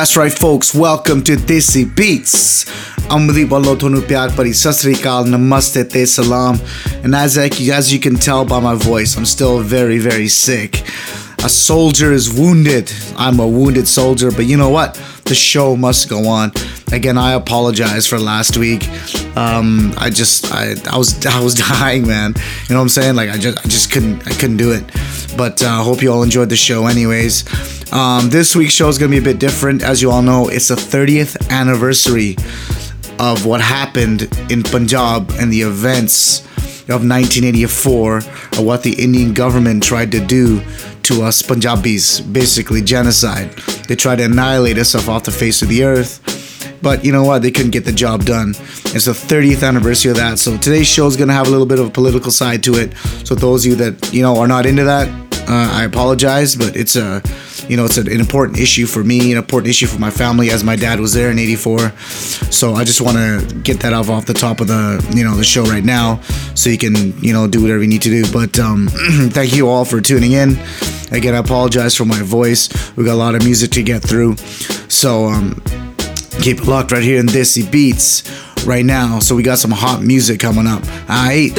That's right, folks. Welcome to Desi Beats. Amri Ballo Thonu Pyar Pari Sasrikal Namaste Te Salam. And as, as you can tell by my voice, I'm still very, very sick. A soldier is wounded. I'm a wounded soldier, but you know what? The show must go on. Again, I apologize for last week. Um, I just, I, I was, I was dying, man. You know what I'm saying? Like, I just, I just couldn't, I couldn't do it. But I uh, hope you all enjoyed the show, anyways. Um, this week's show is to be a bit different. As you all know, it's the 30th anniversary of what happened in Punjab and the events of 1984 of what the Indian government tried to do to us Punjabis, basically genocide. They tried to annihilate us off the face of the earth. But you know what? They couldn't get the job done. It's the 30th anniversary of that. So today's show is going to have a little bit of a political side to it. So those of you that, you know, are not into that, uh, I apologize, but it's a you know, it's an important issue for me, an important issue for my family, as my dad was there in '84. So I just want to get that off off the top of the you know the show right now, so you can you know do whatever you need to do. But um, thank you all for tuning in. Again, I apologize for my voice. We got a lot of music to get through, so um, Keep it locked right here in Desi Beats right now. So we got some hot music coming up. All right.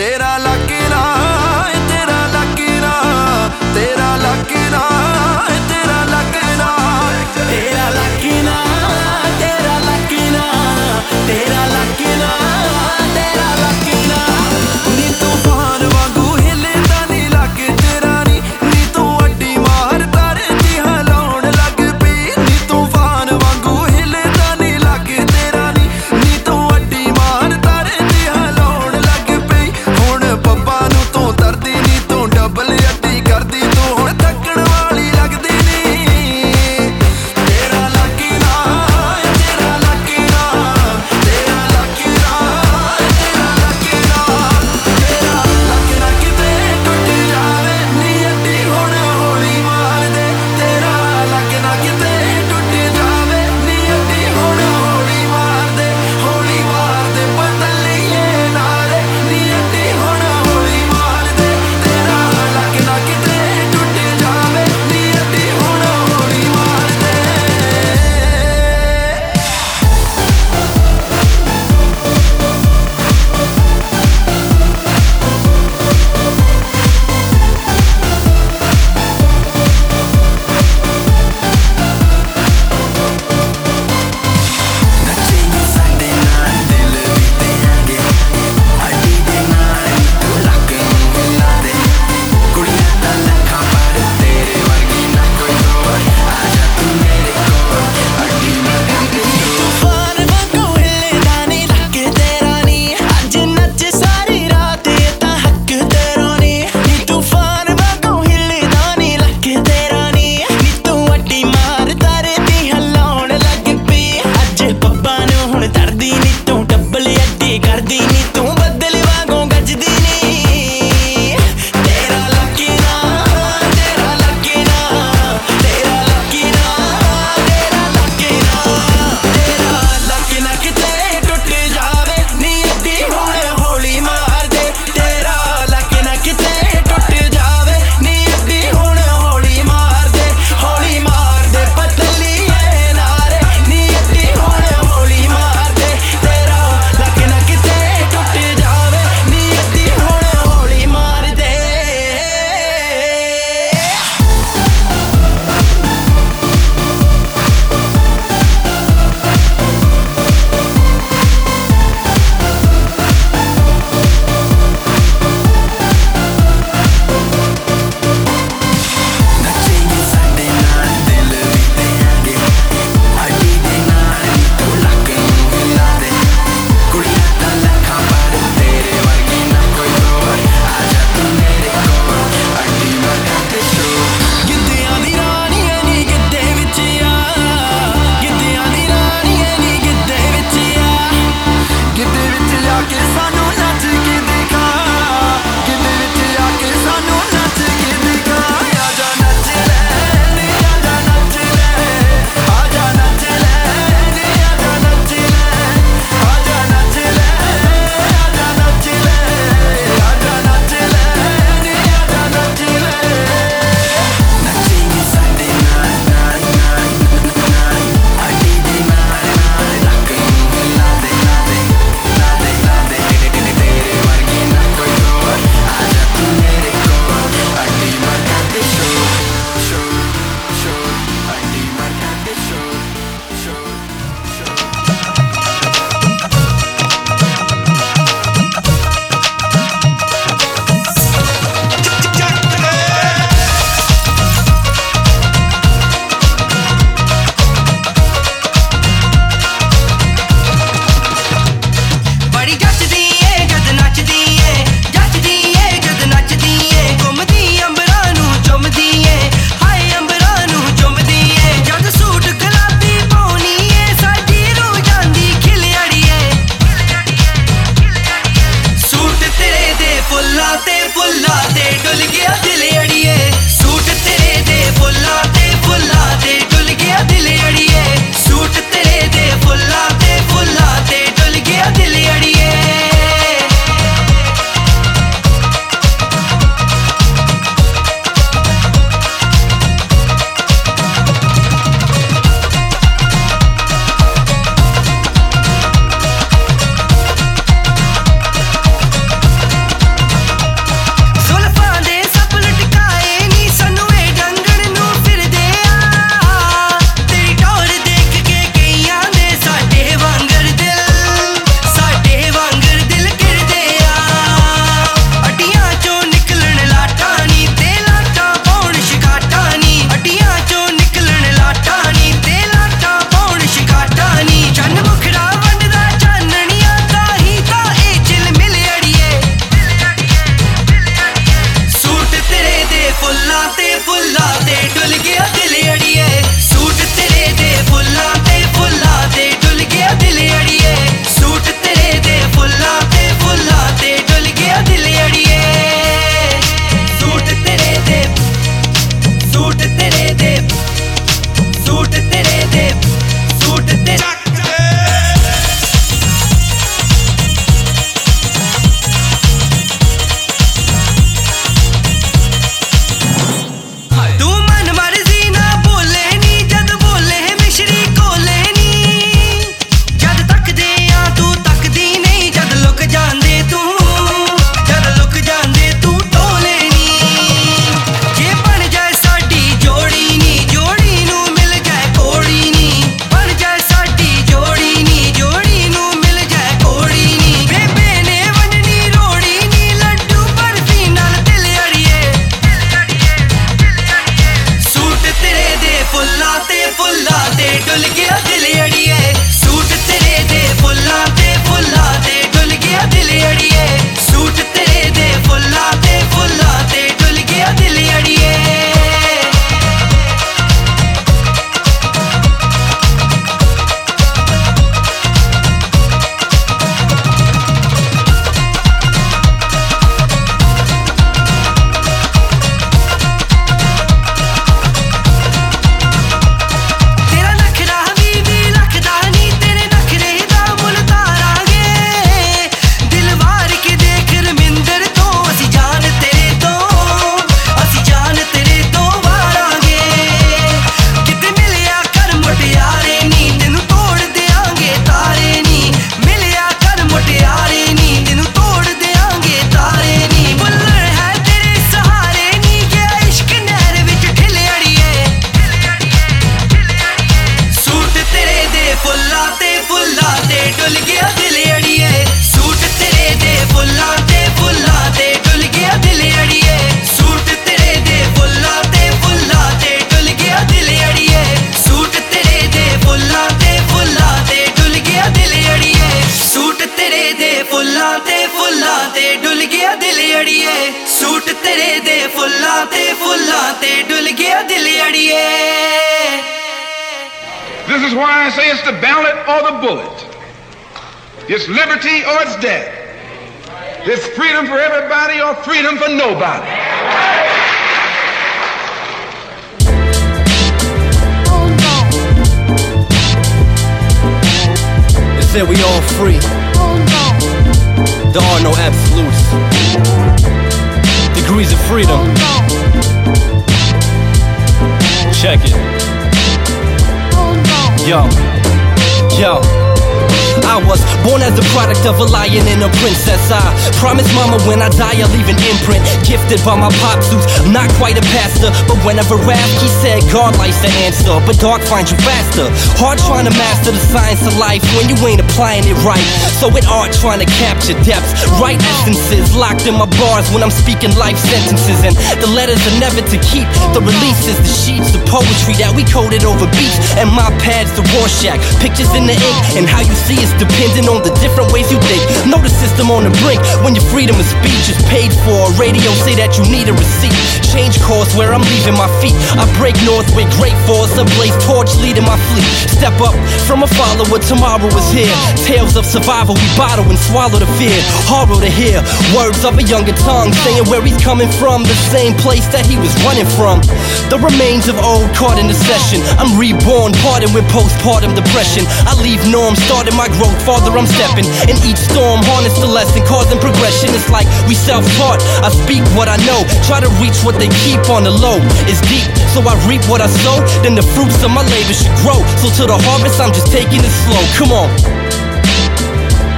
Likes but dark finds you faster. Hard trying to master the science of life when you ain't applying it right. So it art trying to capture depths, right essences locked in my bars when I'm speaking life sentences, and the letters are never to keep. The releases, the sheets, the poetry that we coded over beats, and my pads, the Rorschach, pictures in the ink, and how you see is depending on the different ways you think. Know the system on the brink when your freedom of speech is paid for. Radio say that you need a receipt. Change course where I'm leaving my feet. I break north with great force, blaze torch leading my fleet. Step up from a follower, tomorrow is here. Tales of survival, we bottle and swallow the fear. Horror to hear words of a younger tongue saying where he's coming from, the same place that he was running from. The remains of old caught in the session. I'm reborn, pardon with postpartum depression. I leave norms, starting my growth farther I'm stepping. In each storm, harness the lesson, causing progression. It's like we self taught. I speak what I know, try to reach what they keep on the low. It's deep, so I reap what I sow. Then the fruits of my labor should grow. So to the harvest, I'm just taking it slow. Come on.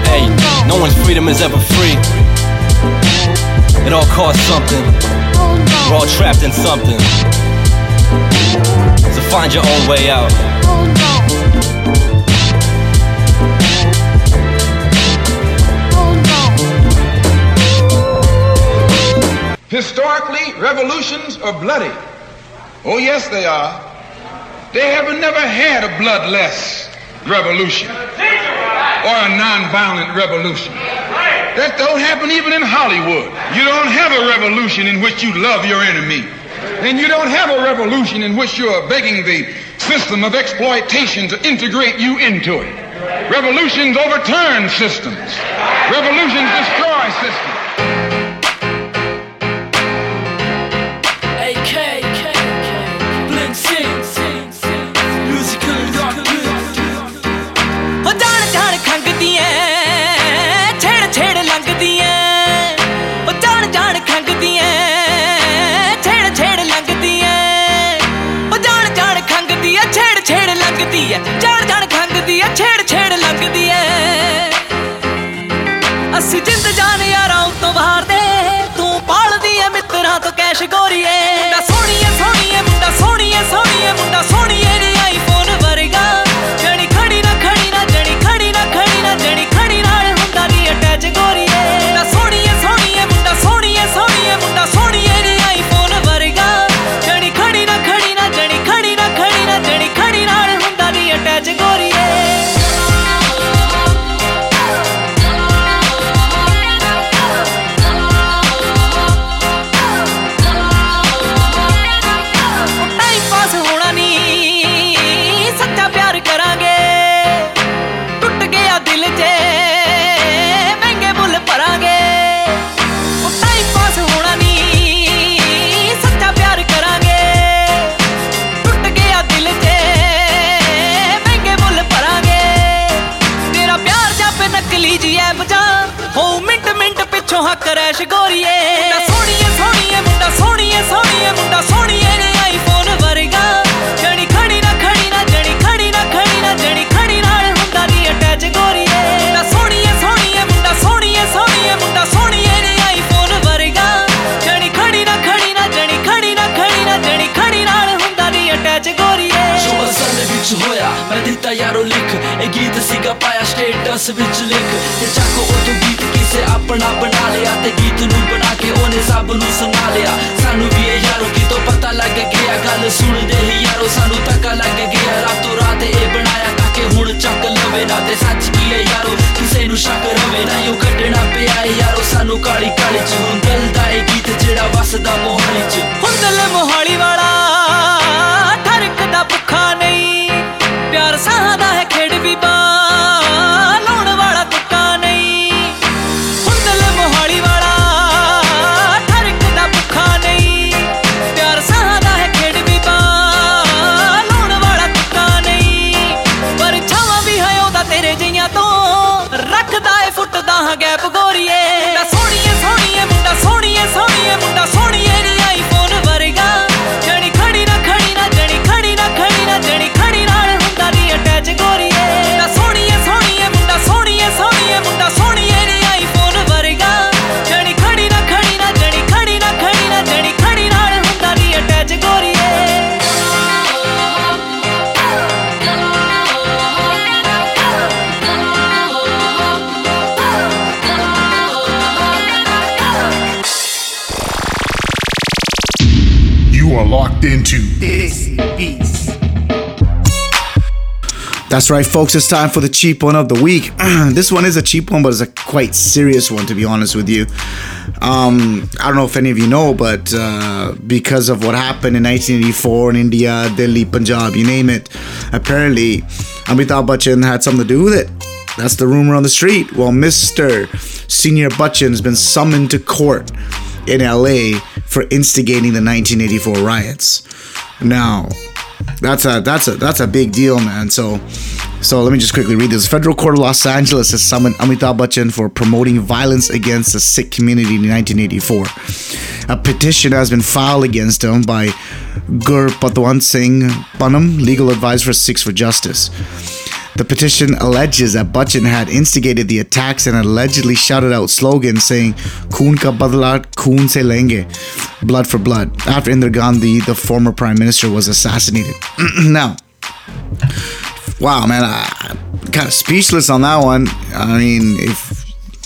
Hey, no one's freedom is ever free. It all costs something. We're all trapped in something. So find your own way out. Historically, revolutions are bloody. Oh, yes, they are. They have never had a bloodless revolution or a nonviolent revolution. That don't happen even in Hollywood. You don't have a revolution in which you love your enemy. And you don't have a revolution in which you're begging the system of exploitation to integrate you into it. Revolutions overturn systems. Revolutions destroy systems. ਐ ਜਾਣ ਜਾਣ ਖੰਗਦੀ ਐ ਛੇੜ ਛੇੜ ਲੰਘਦੀ ਐ ਅਸੀਂ ਜਿੰਦ ਜਾਨ ਯਾਰਾਂ ਉਤੋਂ ਬਾਹਰ ਦੇ ਤੂੰ ਪਾਲਦੀ ਐ ਮਿੱਤਰਾਂ ਤੋਂ ਕੈਸ਼ ਗੋਰੀਏ। ਮੁੰਡਾ ਸੋਹਣੀਏ ਸੋਹਣੀਏ ਮੁੰਡਾ ਸੋਹਣੀਏ ਸੋਹਣੀਏ ਮੁੰਡਾ ਸੋਹਣੀਏ ਸਟੇਟਸ ਵਿੱਚ ਲਿਖ ਤੇ ਚੱਕੋ ਉਤੋਂ ਗੀਤ ਕਿਸੇ ਆਪਣਾ ਬਣਾ ਲਿਆ ਤੇ ਗੀਤ ਨੂੰ ਬਣਾ ਕੇ ਉਹਨੇ ਸਭ ਨੂੰ ਸੁਣਾ ਲਿਆ। That's right, folks. It's time for the cheap one of the week. this one is a cheap one, but it's a quite serious one, to be honest with you. Um, I don't know if any of you know, but uh, because of what happened in 1984 in India, Delhi, Punjab, you name it, apparently Amitabh Bachchan had something to do with it. That's the rumor on the street. Well, Mr. Senior Bachchan has been summoned to court in LA for instigating the 1984 riots. Now, that's a that's a that's a big deal, man. So so let me just quickly read this. Federal Court of Los Angeles has summoned Amitabh Bachchan for promoting violence against the Sikh community in 1984. A petition has been filed against him by Gurpatwant Singh Pannun, legal advisor for Sikhs for Justice. The petition alleges that Bachchan had instigated the attacks and allegedly shouted out slogans saying "Khoon ka badla, khoon se lenge," blood for blood, after Indira Gandhi, the former prime minister, was assassinated. now, wow, man, I, am kind of speechless on that one. I mean, if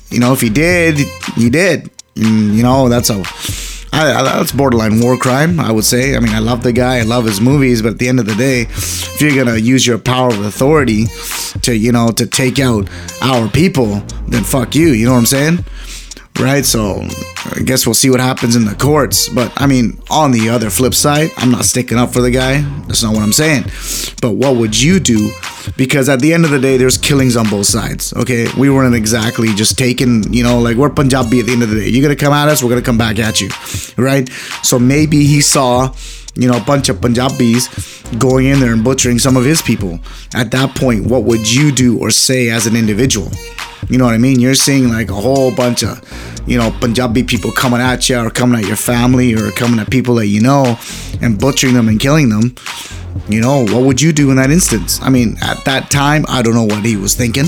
you know, if he did, he did. you know, that's a I, I, that's borderline war crime, I would say. I mean, I love the guy, I love his movies, but at the end of the day, if you're gonna use your power of authority to, you know, to take out our people, then fuck you. You know what I'm saying? Right? So I guess we'll see what happens in the courts. But I mean, on the other flip side, I'm not sticking up for the guy. That's not what I'm saying. But what would you do? Because at the end of the day, there's killings on both sides. Okay, we weren't exactly just taking, you know, like we're Punjabi at the end of the day. You're gonna come at us, we're gonna come back at you, right? So maybe he saw you know, a bunch of Punjabis going in there and butchering some of his people. At that point, what would you do or say as an individual? You know what I mean? You're seeing like a whole bunch of, you know, Punjabi people coming at you or coming at your family or coming at people that you know and butchering them and killing them. You know, what would you do in that instance? I mean, at that time, I don't know what he was thinking,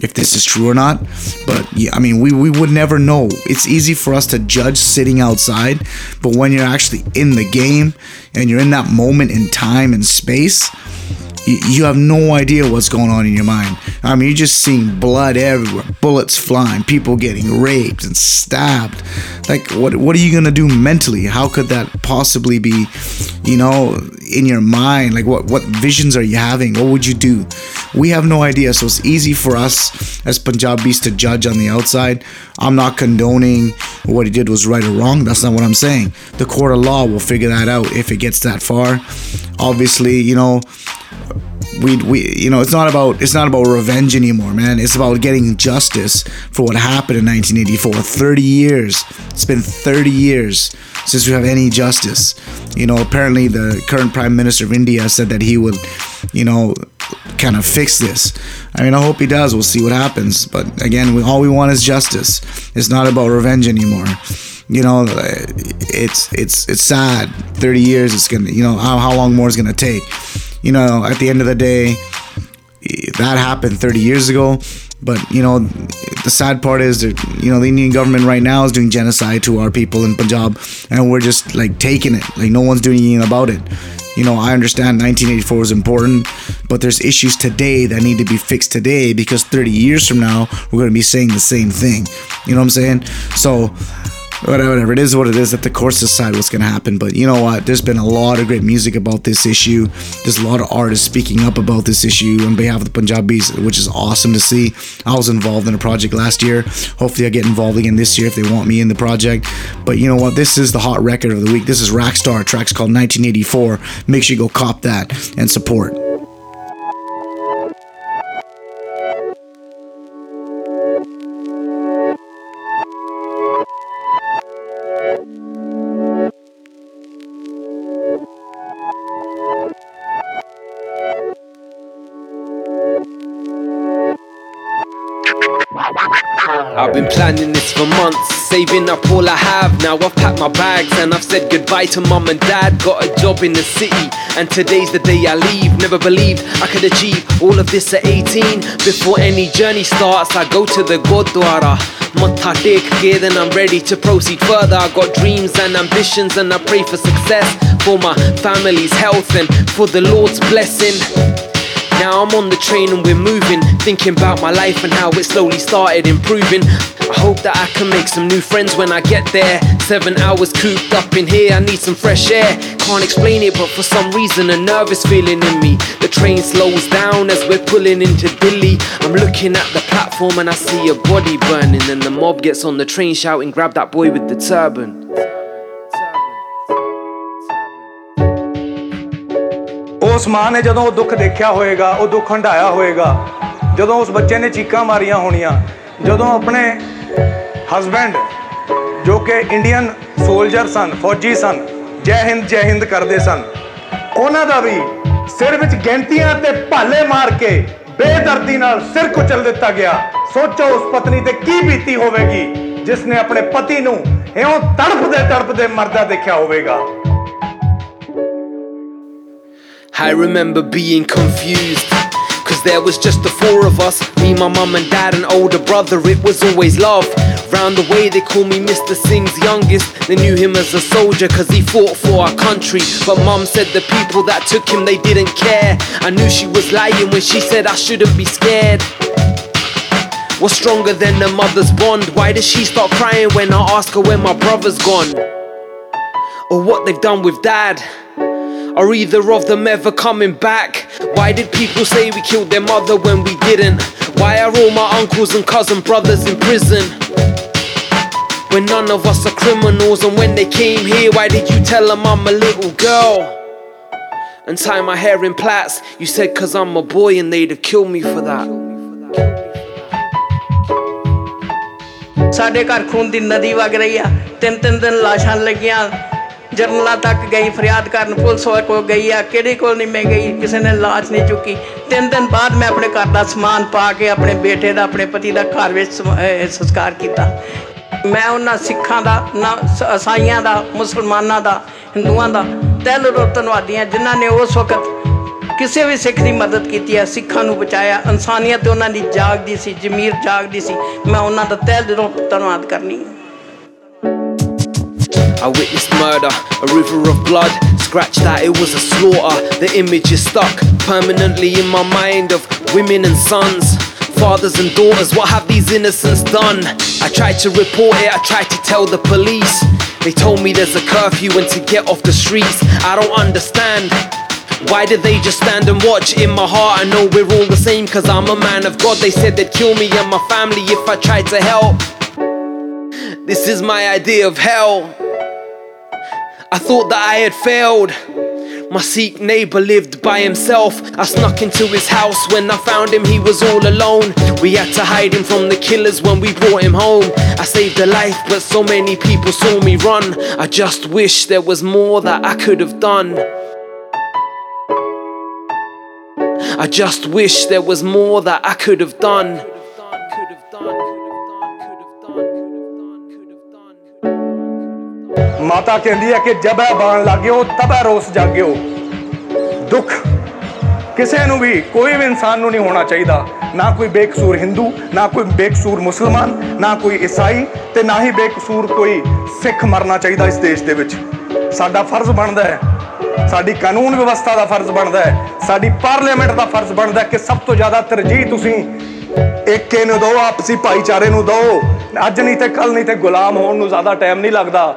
if this is true or not. But yeah, I mean, we, we would never know. It's easy for us to judge sitting outside, but when you're actually in the game and you're in that moment in time and space, you have no idea what's going on in your mind. I mean, you're just seeing blood everywhere, bullets flying, people getting raped and stabbed. Like, what what are you gonna do mentally? How could that possibly be, you know, in your mind? Like, what what visions are you having? What would you do? We have no idea. So it's easy for us as Punjabis to judge on the outside. I'm not condoning what he did was right or wrong. That's not what I'm saying. The court of law will figure that out if it gets that far. Obviously, you know, we we you know it's not about it's not about revenge anymore man. It's about getting justice for what happened in 1984 30 years. It's been 30 years since we have any justice. You know apparently the current prime minister of india said that he would you know kind of fix this. I mean i hope he does. We'll see what happens. But again we, all we want is justice. It's not about revenge anymore. You know it's it's it's sad. 30 years it's gonna you know how, how long more is gonna take you know, at the end of the day, that happened 30 years ago. But you know, the sad part is that you know the Indian government right now is doing genocide to our people in Punjab, and we're just like taking it. Like no one's doing anything about it. You know, I understand 1984 is important, but there's issues today that need to be fixed today because 30 years from now we're going to be saying the same thing. You know what I'm saying? So whatever whatever. it is what it is. Let the courts decide what's going to happen. But you know what? There's been a lot of great music about this issue. There's a lot of artists speaking up about this issue on behalf of the punjabis which is awesome to see. I was involved in a project last year. Hopefully i get involved again this year if they want me in the project. But you know what? This is the hot record of the week. This is Raxstar tracks called 1984 make sure you go cop that and support saving up all I have. Now I've packed my bags and I've said goodbye to mum and dad. Got a job in the city, and today's the day I leave. Never believed I could achieve all of this at 18. Before any journey starts, I go to the Gurdwara. Matha take ke, then I'm ready to proceed further. I got dreams and ambitions, and I pray for success for my family's health and for the Lord's blessing. Now I'm on the train and we're moving, thinking about my life and how it slowly started improving. I hope that I can make some new friends when I get there. Seven hours cooped up in here, I need some fresh air. Can't explain it, but for some reason, a nervous feeling in me. The train slows down as we're pulling into Delhi. I'm looking at the platform and I see a body burning. And the mob gets on the train shouting, Grab that boy with the turban. ਉਸ ਮਾਂ ਨੇ ਜਦੋਂ ਉਹ ਦੁੱਖ ਦੇਖਿਆ ਹੋਏਗਾ, ਉਹ ਦੁੱਖ ਹੰਡਾਇਆ ਹੋਏਗਾ। ਜਦੋਂ ਉਸ ਬੱਚੇ ਨੇ ਚੀਕਾਂ ਮਾਰੀਆਂ ਹੋਣੀਆਂ, ਜਦੋਂ ਆਪਣੇ ਹਸਬੈਂਡ ਜੋ ਕਿ ਇੰਡੀਅਨ ਸੋਲਜਰ ਸਨ, ਫੌਜੀ ਸਨ, ਜੈ ਹਿੰਦ ਜੈ ਹਿੰਦ ਕਰਦੇ ਸਨ, ਉਹਨਾਂ ਦਾ ਵੀ ਸਿਰ ਵਿੱਚ ਗੈਂਤੀਆਂ ਤੇ ਭਾਲੇ ਮਾਰ ਕੇ ਬੇਦਰਦੀ ਨਾਲ ਸਿਰ ਕੁਚਲ ਦਿੱਤਾ ਗਿਆ। ਸੋਚੋ ਉਸ ਪਤਨੀ ਤੇ ਕੀ ਬੀਤੀ ਹੋਵੇਗੀ, ਜਿਸ ਨੇ ਆਪਣੇ ਪਤੀ ਨੂੰ ਇਉਂ ਤੜਫਦੇ ਤੜਫਦੇ ਮਰਦਾ ਦੇਖਿਆ ਹੋਵੇਗਾ। I remember being confused. Cause there was just the four of us me, my mum, and dad, and older brother. It was always love. Round the way, they call me Mr. Singh's youngest. They knew him as a soldier cause he fought for our country. But mum said the people that took him, they didn't care. I knew she was lying when she said I shouldn't be scared. What's stronger than a mother's bond? Why does she start crying when I ask her where my brother's gone? Or what they've done with dad? Are either of them ever coming back? Why did people say we killed their mother when we didn't? Why are all my uncles and cousin brothers in prison? When none of us are criminals, and when they came here, why did you tell them I'm a little girl? And tie my hair in plaits, you said cause I'm a boy and they'd have killed me for that. ਸਾਡੇ ਘਰ ਖੂਨ ਦੀ ਨਦੀ ਵਗ ਰਹੀ ਆ ਤਿੰਨ ਤਿੰਨ ਦਿਨ ਲਾਸ਼ਾਂ ਲੱਗੀਆਂ ਜਰਨਲਾਂ ਤੱਕ ਗਈ, ਫਰਿਆਦ ਕਰਨ ਪੁਲਿਸ ਕੋਲ ਗਈ ਆ, ਕਿਹੜੇ ਕੋਲ ਨਹੀਂ ਮੈਂ ਗਈ, ਕਿਸੇ ਨੇ ਲਾਸ਼ ਨਹੀਂ ਚੁੱਕੀ। ਤਿੰਨ ਦਿਨ ਬਾਅਦ ਮੈਂ ਆਪਣੇ ਘਰ ਦਾ ਸਮਾਨ ਪਾ ਕੇ ਆਪਣੇ ਬੇਟੇ ਦਾ, ਆਪਣੇ ਪਤੀ ਦਾ ਘਰ ਵਿੱਚ ਸੰਸਕਾਰ ਕੀਤਾ। ਮੈਂ ਉਹਨਾਂ ਸਿੱਖਾਂ ਦਾ, ਨਾ ਈਸਾਈਆਂ ਦਾ, ਮੁਸਲਮਾਨਾਂ ਦਾ, ਹਿੰਦੂਆਂ ਦਾ ਤਹਿ ਦਿਲੋਂ ਧੰਨਵਾਦੀ ਹਾਂ ਜਿਨ੍ਹਾਂ ਨੇ ਉਸ ਵਕਤ ਕਿਸੇ ਵੀ ਸਿੱਖ ਦੀ ਮਦਦ ਕੀਤੀ ਹੈ ਸਿੱਖਾਂ ਨੂੰ ਬਚਾਇਆ। ਇਨਸਾਨੀਅਤ ਉਹਨਾਂ ਦੀ ਜਾਗਦੀ ਸੀ, ਜ਼ਮੀਰ ਜਾਗਦੀ ਸੀ। ਮੈਂ ਉਹਨਾਂ ਦਾ ਤਹਿ ਦਿਲੋਂ ਧੰਨਵਾਦ ਕਰਨੀ ਹੈ I witnessed murder, a river of blood. Scratch that, it was a slaughter. The image is stuck permanently in my mind of women and sons. Fathers and daughters, what have these innocents done? I tried to report it, I tried to tell the police. They told me there's a curfew and to get off the streets. I don't understand. Why did they just stand and watch? In my heart, I know we're all the same, cause I'm a man of God. They said they'd kill me and my family if I tried to help. This is my idea of hell. I thought that I had failed. My Sikh neighbor lived by himself. I snuck into his house when I found him, he was all alone. We had to hide him from the killers when we brought him home. I saved a life, but so many people saw me run. I just wish there was more that I could have done. I just wish there was more that I could have done. ਮਾਤਾ ਕਹਿੰਦੀ ਹੈ ਕਿ ਜਬੈ ਬਾਣ ਲੱਗਿਓ, ਤਬੈ ਰੋਸ ਜਾਗਿਓ। ਦੁੱਖ ਕਿਸੇ ਨੂੰ ਵੀ, ਕੋਈ ਵੀ ਇਨਸਾਨ ਨੂੰ ਨਹੀਂ ਹੋਣਾ ਚਾਹੀਦਾ। ਨਾ ਕੋਈ ਬੇਕਸੂਰ ਹਿੰਦੂ, ਨਾ ਕੋਈ ਬੇਕਸੂਰ ਮੁਸਲਮਾਨ, ਨਾ ਕੋਈ ਈਸਾਈ ਤੇ ਨਾ ਹੀ ਬੇਕਸੂਰ ਕੋਈ ਸਿੱਖ ਮਰਨਾ ਚਾਹੀਦਾ ਇਸ ਦੇਸ਼ ਦੇ ਵਿੱਚ। ਸਾਡਾ ਫਰਜ਼ ਬਣਦਾ ਹੈ, ਸਾਡੀ ਕਾਨੂੰਨ ਵਿਵਸਥਾ ਦਾ ਫਰਜ਼ ਬਣਦਾ ਹੈ, ਸਾਡੀ ਪਾਰਲੀਮੈਂਟ ਦਾ ਫਰਜ਼ ਬਣਦਾ ਹੈ ਕਿ ਸਭ ਤੋਂ ਜ਼ਿਆਦਾ ਤਰਜੀਹ ਤੁਸੀਂ ਏਕੇ ਨੂੰ ਦਿਓ, ਆਪਸੀ ਭਾਈਚਾਰੇ ਨੂੰ ਦਿਓ। ਅੱਜ ਨਹੀਂ ਤੇ ਕੱਲ ਨਹੀਂ ਤੇ ਗੁਲਾਮ ਹੋਣ ਨੂੰ ਜ਼ਿਆਦਾ ਟਾਈਮ ਨਹੀਂ ਲੱਗਦਾ।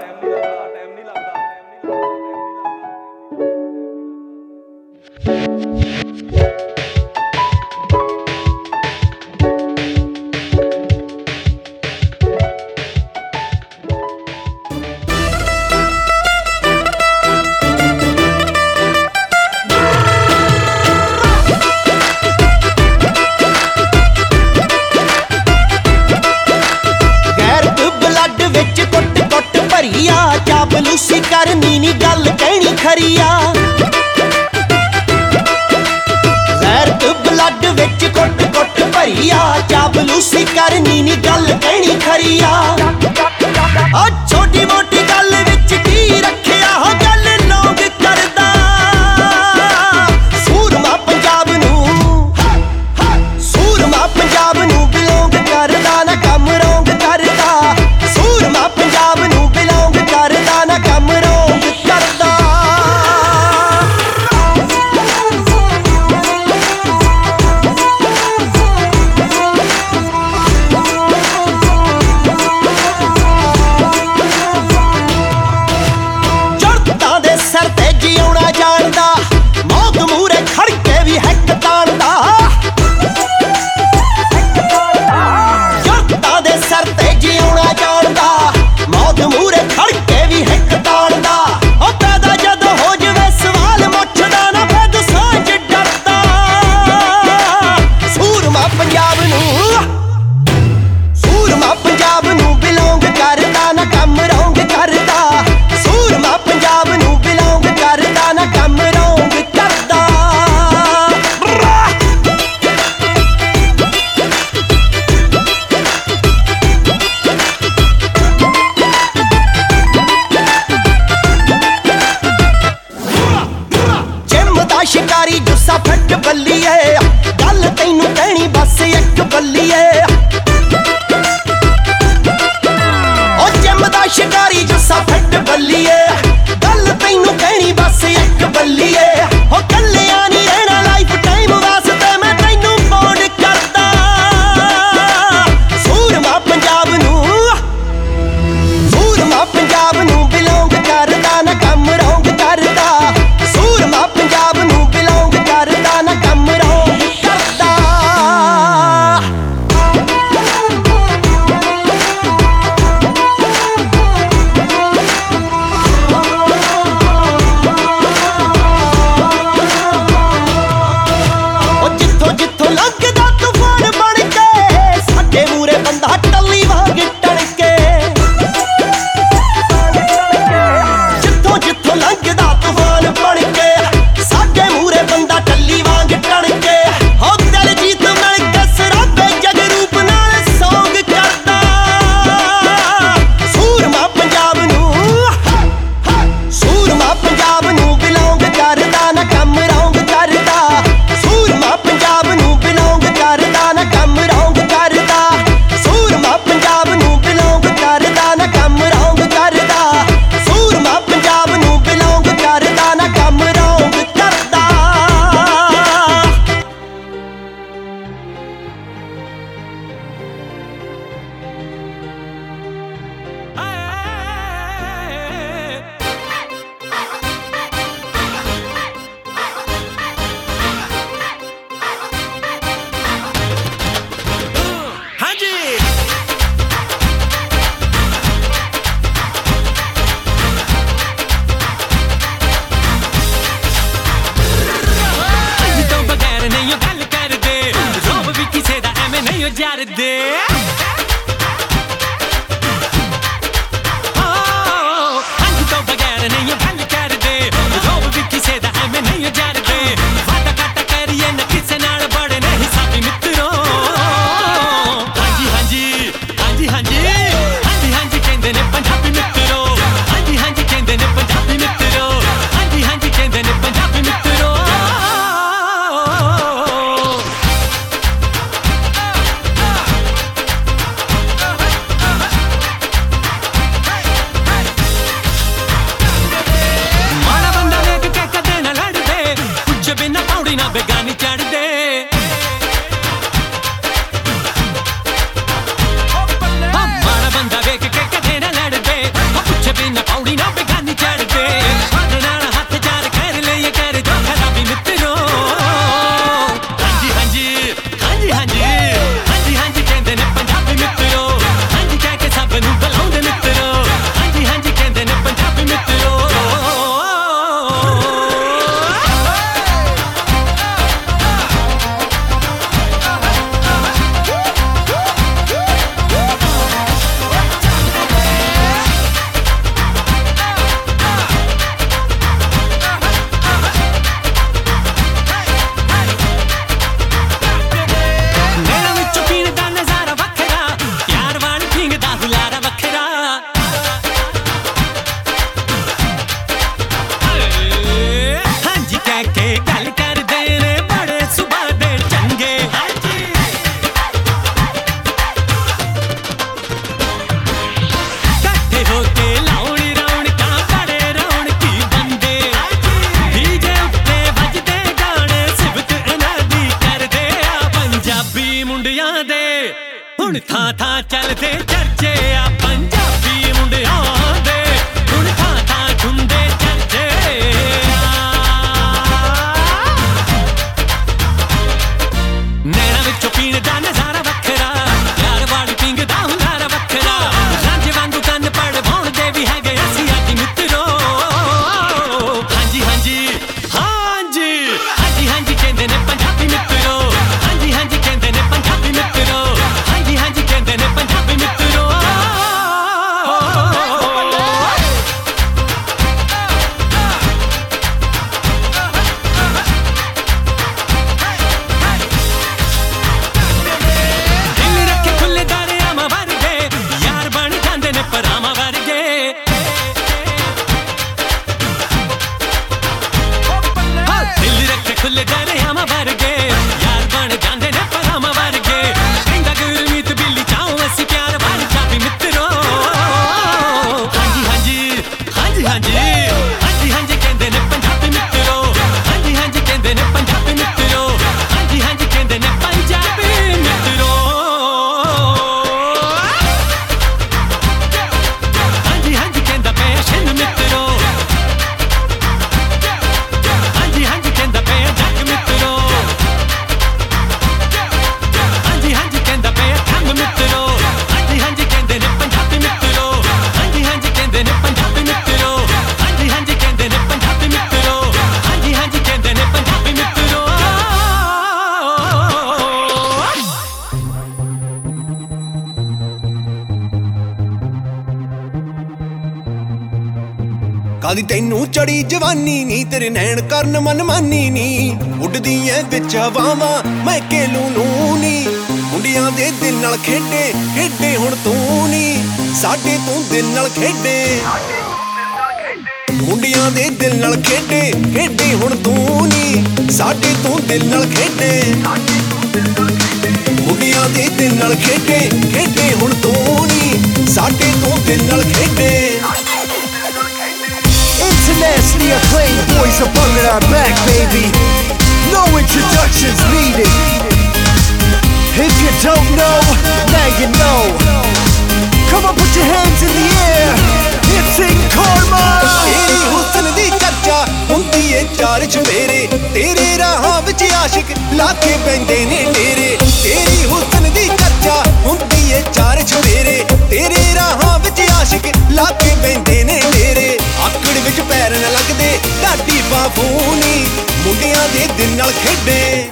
ਹੁੰਦੀ ਏ ਚਾਰ ਚੁਫੇਰੇ ਤੇਰੇ ਰਾਹਾਂ ਵਿੱਚ ਆਸ਼ਿਕ ਲਾ ਕੇ ਪੈਂਦੇ ਨੇ ਡੇਰੇ। ਤੇਰੀ ਹੁਸਨ ਦੀ ਚਰਚਾ ਹੁੰਦੀ ਏ ਚਾਰ ਚੁਫੇਰੇ ਤੇਰੇ ਰਾਹਾਂ ਵਿੱਚ ਆਸ਼ਿਕ ਲਾ ਕੇ ਪੈਂਦੇ ਨੇ ਡੇਰੇ। ਆਕੜ ਵਿੱਚ ਪੈਰ ਨਾ ਲੱਗਦੇ, ਢਾਡੀ ਬਾਫੂਨੀ ਮੁੰਡਿਆਂ ਦੇ ਦਿਲ ਨਾਲ ਖੇਡੇ।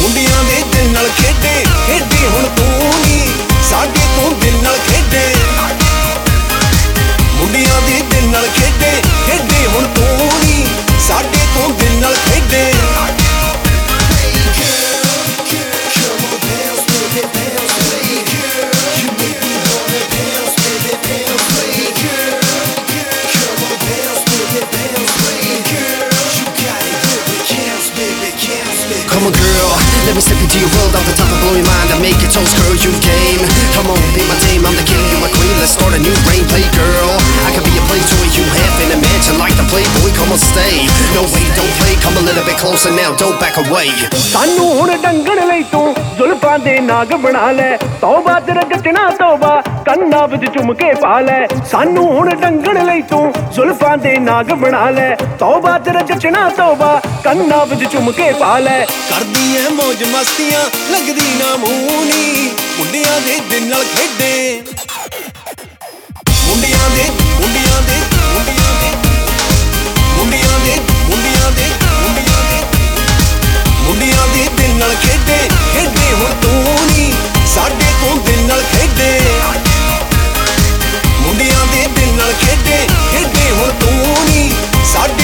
ਮੁੰਡਿਆਂ ਦੇ ਦਿਲ ਨਾਲ ਖੇਡੇ ਖੇਡੇ ਹੁਣ ਤੂੰ ਨੀ। ਸਾਡੇ ਤੋਂ ਦਿਲ ਨਾਲ ਖੇਡੇ। ਮੁੰਡਿਆਂ ਦੇ ਦਿਲ ਨਾਲ ਖੇਡੇ ਖੇਡੇ। let me step into your world off the top and blow your mind and make your toes curl. You game. Come on, be my team. I'm the king, you my queen. Let's start a new reign, play girl. I can be a play toy you have in a mansion like the Playboy. Come on, stay. No way, don't play. Come a little bit closer now. Don't back away. ਸਾਨੂੰ ਹੁਣ ਡੰਗਣ ਲਈ ਤੂੰ ਜ਼ੁਲਫਾਂ ਦੇ ਨਾਗ ਬਣਾ ਲੈ ਤੌਬਾ ਤੇ ਰਗਟਣਾ ਤੌਬਾ ਕੰਨਾਂ ਵਿੱਚ ਚੁੰਮ ਕੇ ਪਾ ਲੈ ਸਾਨੂੰ ਹੁਣ ਡੰਗਣ ਲਈ ਤੂੰ ਜ਼ੁਲਫਾਂ ਦੇ ਨਾਗ ਬਣਾ ਲੈ ਤੌਬਾ ਤੇ ਰਗਟਣਾ ਤੌਬਾ ਕੰਨਾਂ ਵਿੱਚ ਚੁੰਮ ਕੇ ਪਾ ਲੈ ਕਰਦੀ ਐ ਮौज ਮਸਤੀਆਂ, ਲੱਗਦੀ ਨਾ ਮੂਨੀ ਮੁੰਡਿਆਂ ਦੇ ਦਿਲ ਨਾਲ ਖੇਡੇ। ਮੁੰਡਿਆਂ ਦੇ ਮੁੰਡਿਆਂ ਦੇ ਮੁੰਡਿਆਂ ਦੇ। ਮੁੰਡਿਆਂ ਦੇ ਮੁੰਡਿਆਂ ਦੇ ਮੁੰਡਿਆਂ ਦੇ। ਮੁੰਡਿਆਂ ਦੇ ਦਿਲ ਨਾਲ ਖੇਡੇ ਖੇਡੇ ਹੁਣ ਤੂੰ ਨੀ। ਸਾਡੇ ਤੋਂ ਦਿਲ ਨਾਲ ਖੇਡੇ। ਮੁੰਡਿਆਂ ਦੇ ਦਿਲ ਨਾਲ ਖੇਡੇ ਖੇਡੇ ਹੁਣ ਤੂੰ ਨੀ। ਸਾਡੇ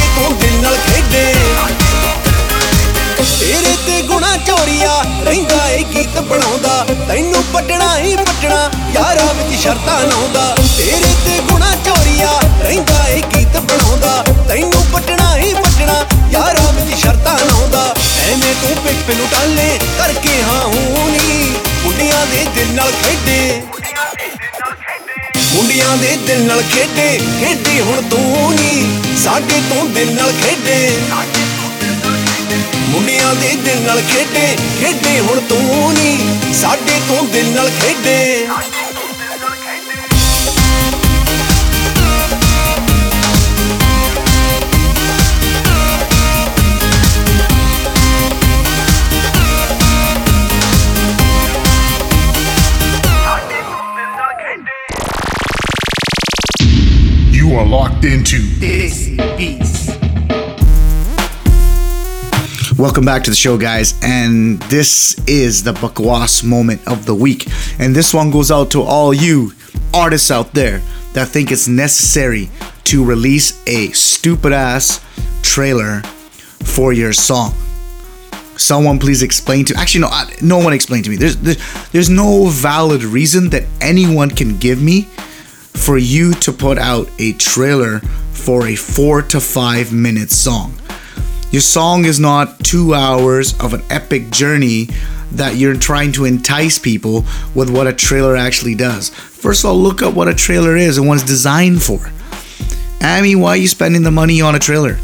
ਚੋਰੀਆ ਰਹਿੰਦਾ ਏ ਗੀਤ ਬਣਾਉਂਦਾ। ਤੈਨੂੰ ਪਟਣਾ ਹੀ ਪਟਣਾ, ਯਾਰਾਂ ਵਿੱਚ ਸ਼ਰਤਾਂ ਲਾਉਂਦਾ। ਤੇਰੇ ਤੇ ਗੁਣਾ ਚੋਰੀਆ ਰਹਿੰਦਾ ਏ ਗੀਤ ਬਣਾਉਂਦਾ। ਤੈਨੂੰ ਪਟਣਾ ਹੀ ਪਟਣਾ, ਯਾਰਾਂ ਵਿੱਚ ਸ਼ਰਤਾਂ ਲਾਉਂਦਾ। ਐਵੇਂ ਤੂੰ ਪਿੱਪ ਨੂੰ ਟਾਲੇ ਕਰਕੇ ਹਾਂ ਹੂੰ ਨੀ ਮੁੰਡਿਆਂ ਦੇ ਦਿਲ ਨਾਲ ਖੇਡੇ। ਮੁੰਡਿਆਂ ਦੇ ਦਿਲ ਨਾਲ ਖੇਡੇ ਖੇਡੇ ਹੁਣ ਤੂੰ ਨੀ ਸਾਡੇ ਤੋਂ ਦਿਲ ਨਾਲ ਖੇਡੇ। ਮੁੰਡਿਆਂ ਦੇ ਦਿਲ ਨਾਲ ਖੇਡੇ ਖੇਡੇ ਹੁਣ ਤੂੰ ਨੀ ਸਾਡੇ ਤੋਂ ਦਿਲ ਨਾਲ ਖੇਡੇ You are locked into This Beats. Welcome back to the show, guys. And this is the Bakwas moment of the week. And this one goes out to all you artists out there that think it's necessary to release a stupid ass trailer for your song. Someone please explain to actually no I- no one explain to me. There's there's, there's no valid reason that anyone can give me for you to put out a trailer for a 4 to 5 minute song. Your song is not 2 hours of an epic journey that you're trying to entice people with what a trailer actually does. First of all, look up what a trailer is and what it's designed for. I mean, why are you spending the money on a trailer?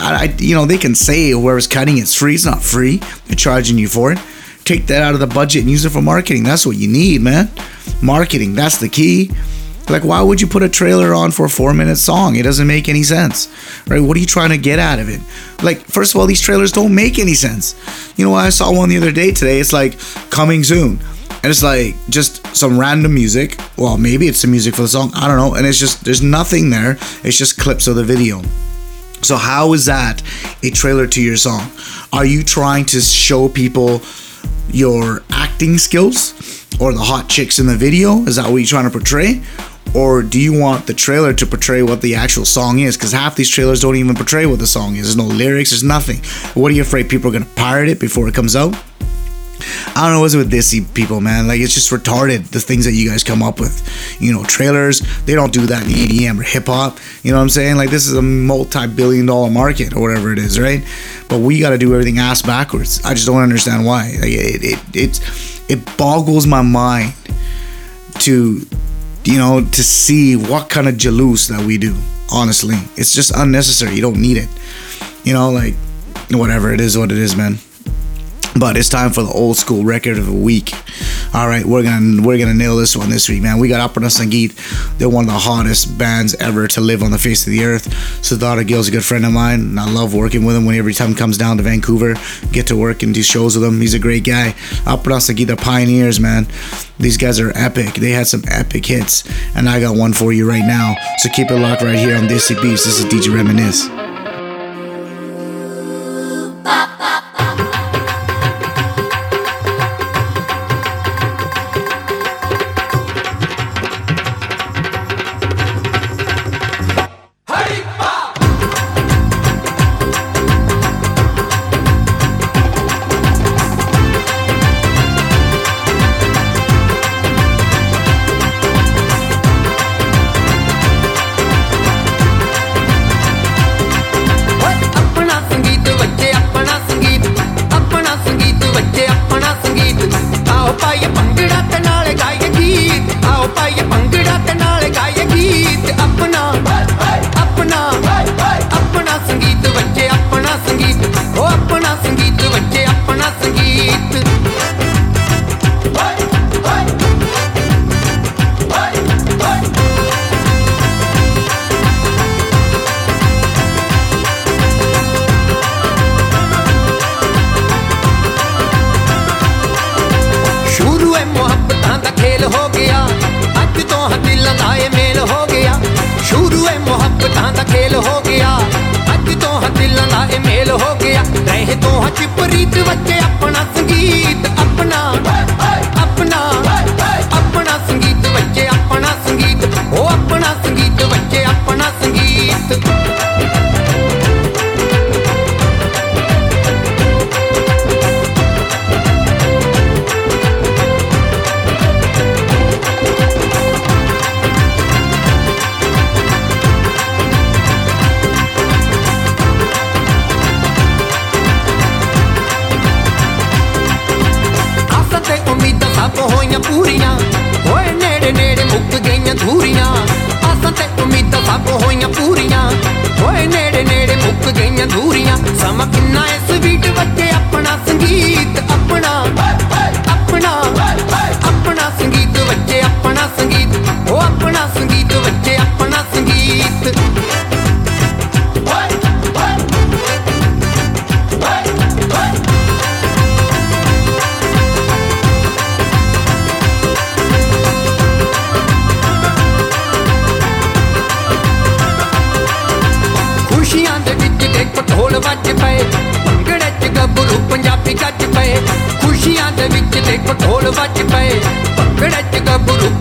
I, I- you know, they can say whoever's cutting it's free. It's not free. They're charging you for it. Take that out of the budget and use it for marketing. That's what you need, man. Marketing. That's the key. Like, why would you put a trailer on for a four-minute song? It doesn't make any sense, right? What are you trying to get out of it? Like, first of all, these trailers don't make any sense. You know, I saw one the other day today. It's like coming soon, and it's like just some random music. Well, maybe it's the music for the song. I don't know. And it's just there's nothing there. It's just clips of the video. So how is that a trailer to your song? Are you trying to show people your acting skills or the hot chicks in the video? Is that what you're trying to portray? Or do you want the trailer to portray what the actual song is? Because half these trailers don't even portray what the song is. There's no lyrics. There's nothing. What are you afraid people are gonna pirate it before it comes out? I don't know what's with this people, man. Like it's just retarded the things that you guys come up with. You know, trailers, they don't do that in EDM or hip hop. You know what I'm saying? Like this is a multi-billion dollar market or whatever it is, right? But we gotta do everything ass backwards. I just don't understand why. Like it it it, it boggles my mind to you know to see what kind of jalous that we do. Honestly. It's just unnecessary. You don't need it. You know, like whatever it is what it is, man. But it's time for the old school record of the week. All right, we're gonna we're gonna nail this one this week, man. We got Apna Sangeet. They're one of the hottest bands ever to live on the face of the earth. Sardara Gill's a good friend of mine, and I love working with him. When every time he comes down to Vancouver, get to work and do shows with him. He's a great guy. Apna Sangeet, they're pioneers, man. These guys are epic. They had some epic hits, and I got one for you right now. So keep it locked right here on Desi Beats. This is DJ Reminisce.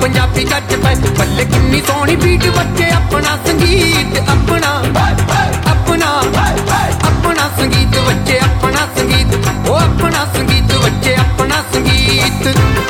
Punjabi ਗੱਜ ਪਏ ਬੱਲੇ ਕਿੰਨੀ ਸੋਹਣੀ beat ਵੱਜੇ ਆਪਣਾ ਸੰਗੀਤ ਆਪਣਾ ਆਪਣਾ ਆਪਣਾ ਸੰਗੀਤ ਵੱਜੇ ਆਪਣਾ ਸੰਗੀਤ, ਉਹ ਆਪਣਾ ਸੰਗੀਤ ਵੱਜੇ ਆਪਣਾ ਸੰਗੀਤ।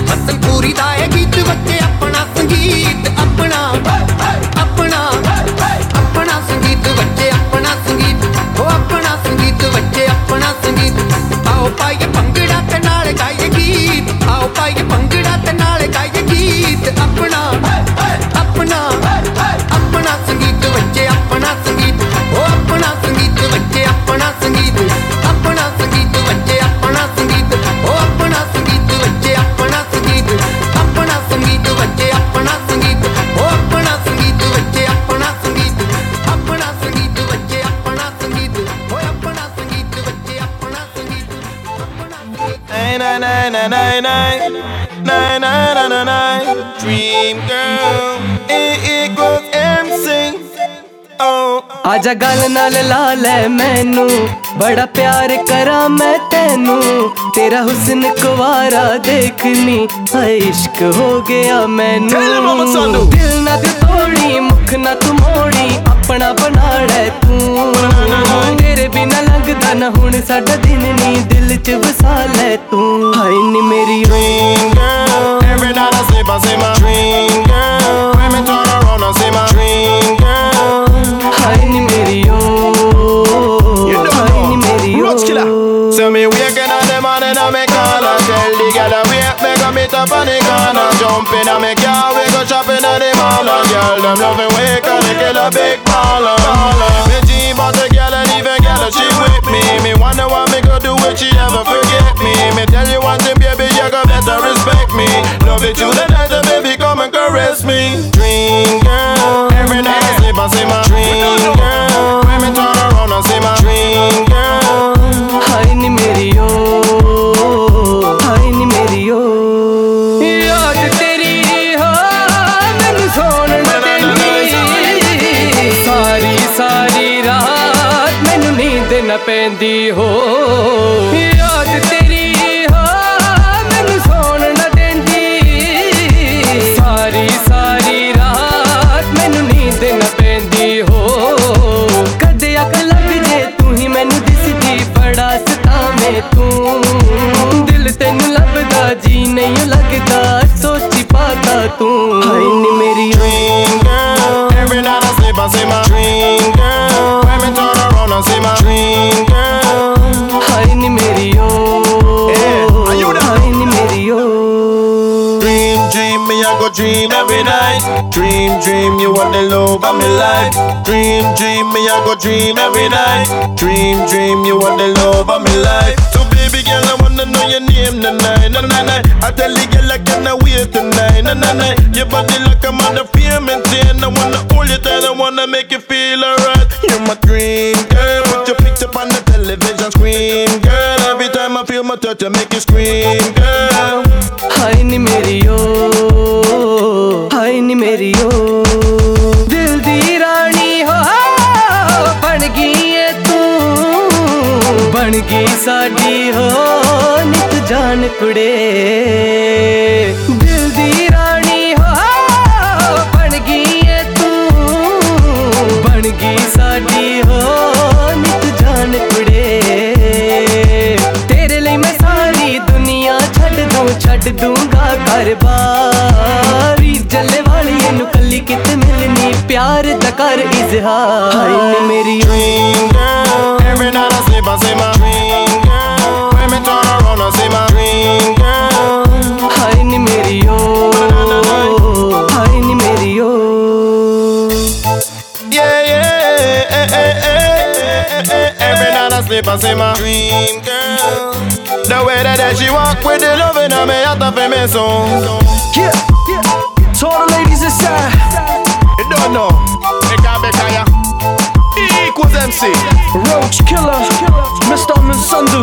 ਹਸਨ ਪੂਰੀ ਦਾ ਇਹ ਗੀਤ ਬੱਚੇ ਆਪਣਾ ਸੰਗੀਤ। Dream girl, E equals MC. Oh. ਆਜਾ ਗੱਲ ਨਾਲ ਲਾ ਲੈ ਮੈਨੂੰ ਬੜਾ ਪਿਆਰ ਕਰਾਂ ਮੈਂ ਤੈਨੂੰ। ਤੇਰਾ ਹੁਸਨ ਕੁਵਾਰਾ ਦੇਖਨੀ ਹਾਏ ਇਸ਼ਕ ਹੋ ਗਿਆ ਮੈਨੂੰ। ਦਿਲ ਨਾ ਤੂੰ ਤੋੜੀ ਮੁਖ ਨਾ ਤੂੰ ਮੋੜੀ ਆਪਣਾ ਬਣਾ ਲੈ ਤੂੰ। ਤੇਰੇ ਬਿਨਾ ਲੰਘਦਾ ਨਾ ਹੁਣ ਸਾਡਾ ਦਿਨ ਨੀ ਦਿਲ ਚ ਵਸਾ ਲੈ ਤੂੰ ਹਾਏ ਨੀ ਮੇਰੀ Dream girl, every night I sleep, I see my dream girl. When me turn around, I see my dream girl. ਹਾਏ ਨੀ ਮੇਰੀ ਓ ਹਾਏ ਨੀ ਮੇਰੀ ਓ So me waking up the morning and me call and tell the girl I it up on the corner Jump in on me car, we go shopping at the mall And girl, them loving way, cause they kill a big baller. Me dream about the girl and even girl, she with me. Me wonder what me go do if she ever forget me. Me tell you one thing, baby, you go better respect me. Love it to the night, and baby, come and caress me. Dream girl, every night I sleep, I see my dream girl. When me turn around, and see my dream girl. Haini meri yo ਹਾਏ ਨੀ ਮੇਰੀ ਓ ਯਾਦ ਤੇਰੀ ਹੋ ਮੈਨੂੰ ਸੌਣ ਨਾ ਦਿੰਦੀ ਸਾਰੀ ਸਾਰੀ ਰਾਤ ਮੈਨੂੰ ਨੀਂਦ ਨਾ ਪੈਂਦੀ ਹੋ। ਯਾਦ ਤੇਰੀ ਹੋ ਮੈਨੂੰ ਸੌਣ ਨਾ ਦਿੰਦੀ। ਸਾਰੀ ਸਾਰੀ ਰਾਤ ਮੈਨੂੰ ਨੀਂਦ ਨਾ ਪੈਂਦੀ ਹੋ। ਕਦੇ ਅੱਖ ਲੱਗ ਜੇ ਤੂੰ ਹੀ ਮੈਨੂੰ ਦਿਸਦੀ ਬੜਾ ਸਤਾਵੇਂ ਤੂੰ। ਲੱਭਦਾ ਜੀ ਨਹੀਂ ਲੱਗਦਾ ਸੋਚੀ ਪਾਤਾ ਤੂੰ ਹਾਏ ਨੀ ਮੇਰੀ dream girl. Every night I sleep, I see my dream girl. When me turn around, I see my dream girl. ਹਾਏ ਨੀ ਮੇਰੀ ਓ ਹਾਏ ਨੀ ਮੇਰੀ ਓ Dream, dream, me I go dream every night. Dream, dream, you want the love of my life. Dream, dream, me I go dream every night. Dream, dream, you want the love of my life. So baby girl, I wanna know your name tonight. Na na na, I tell the girl I cannot wait tonight. Na na na, your body like I'm on the film and ten. I wanna hold you tight, I wanna make you feel alright. You're my dream girl, put your picture on the television screen, girl. Every time I feel my touch, I make you scream, girl. ਹਾਏ ਨੀ ਮੇਰੀ ਓ ਹਾਏ ਨੀ ਮੇਰੀ ਓ ਦਿਲ ਦੀ ਰਾਣੀ ਹੋ ਬਣ ਗਈ ਏ ਤੂੰ ਬਣ ਗਈ ਸਾਡੀ ਹੋ जान कुड़े। दिल दी रानी हो बन गई है तू। बन गई साडी हो नित जान कुड़े। तेरे लिए मैं सारी दुनिया छड़ दूँ छड़ दूँगा कारोबार जले वाली नु नुकली कित मिलनी प्यार तकर इजहार। मेरी every night I sleep I say my dream me turn around and see my dream girl. Hi ni meri yo, hi ni meri yo. Yeah, yeah, eh, eh, eh, eh, eh. Every night I sleep I see my dream, girl. The way that, that she walk with the love in her, me out of me so. Yeah, yeah. To all the ladies inside, You don't know. Beka, beka, yeah. Equals MC, Roach Killa, Mr. Minsundu.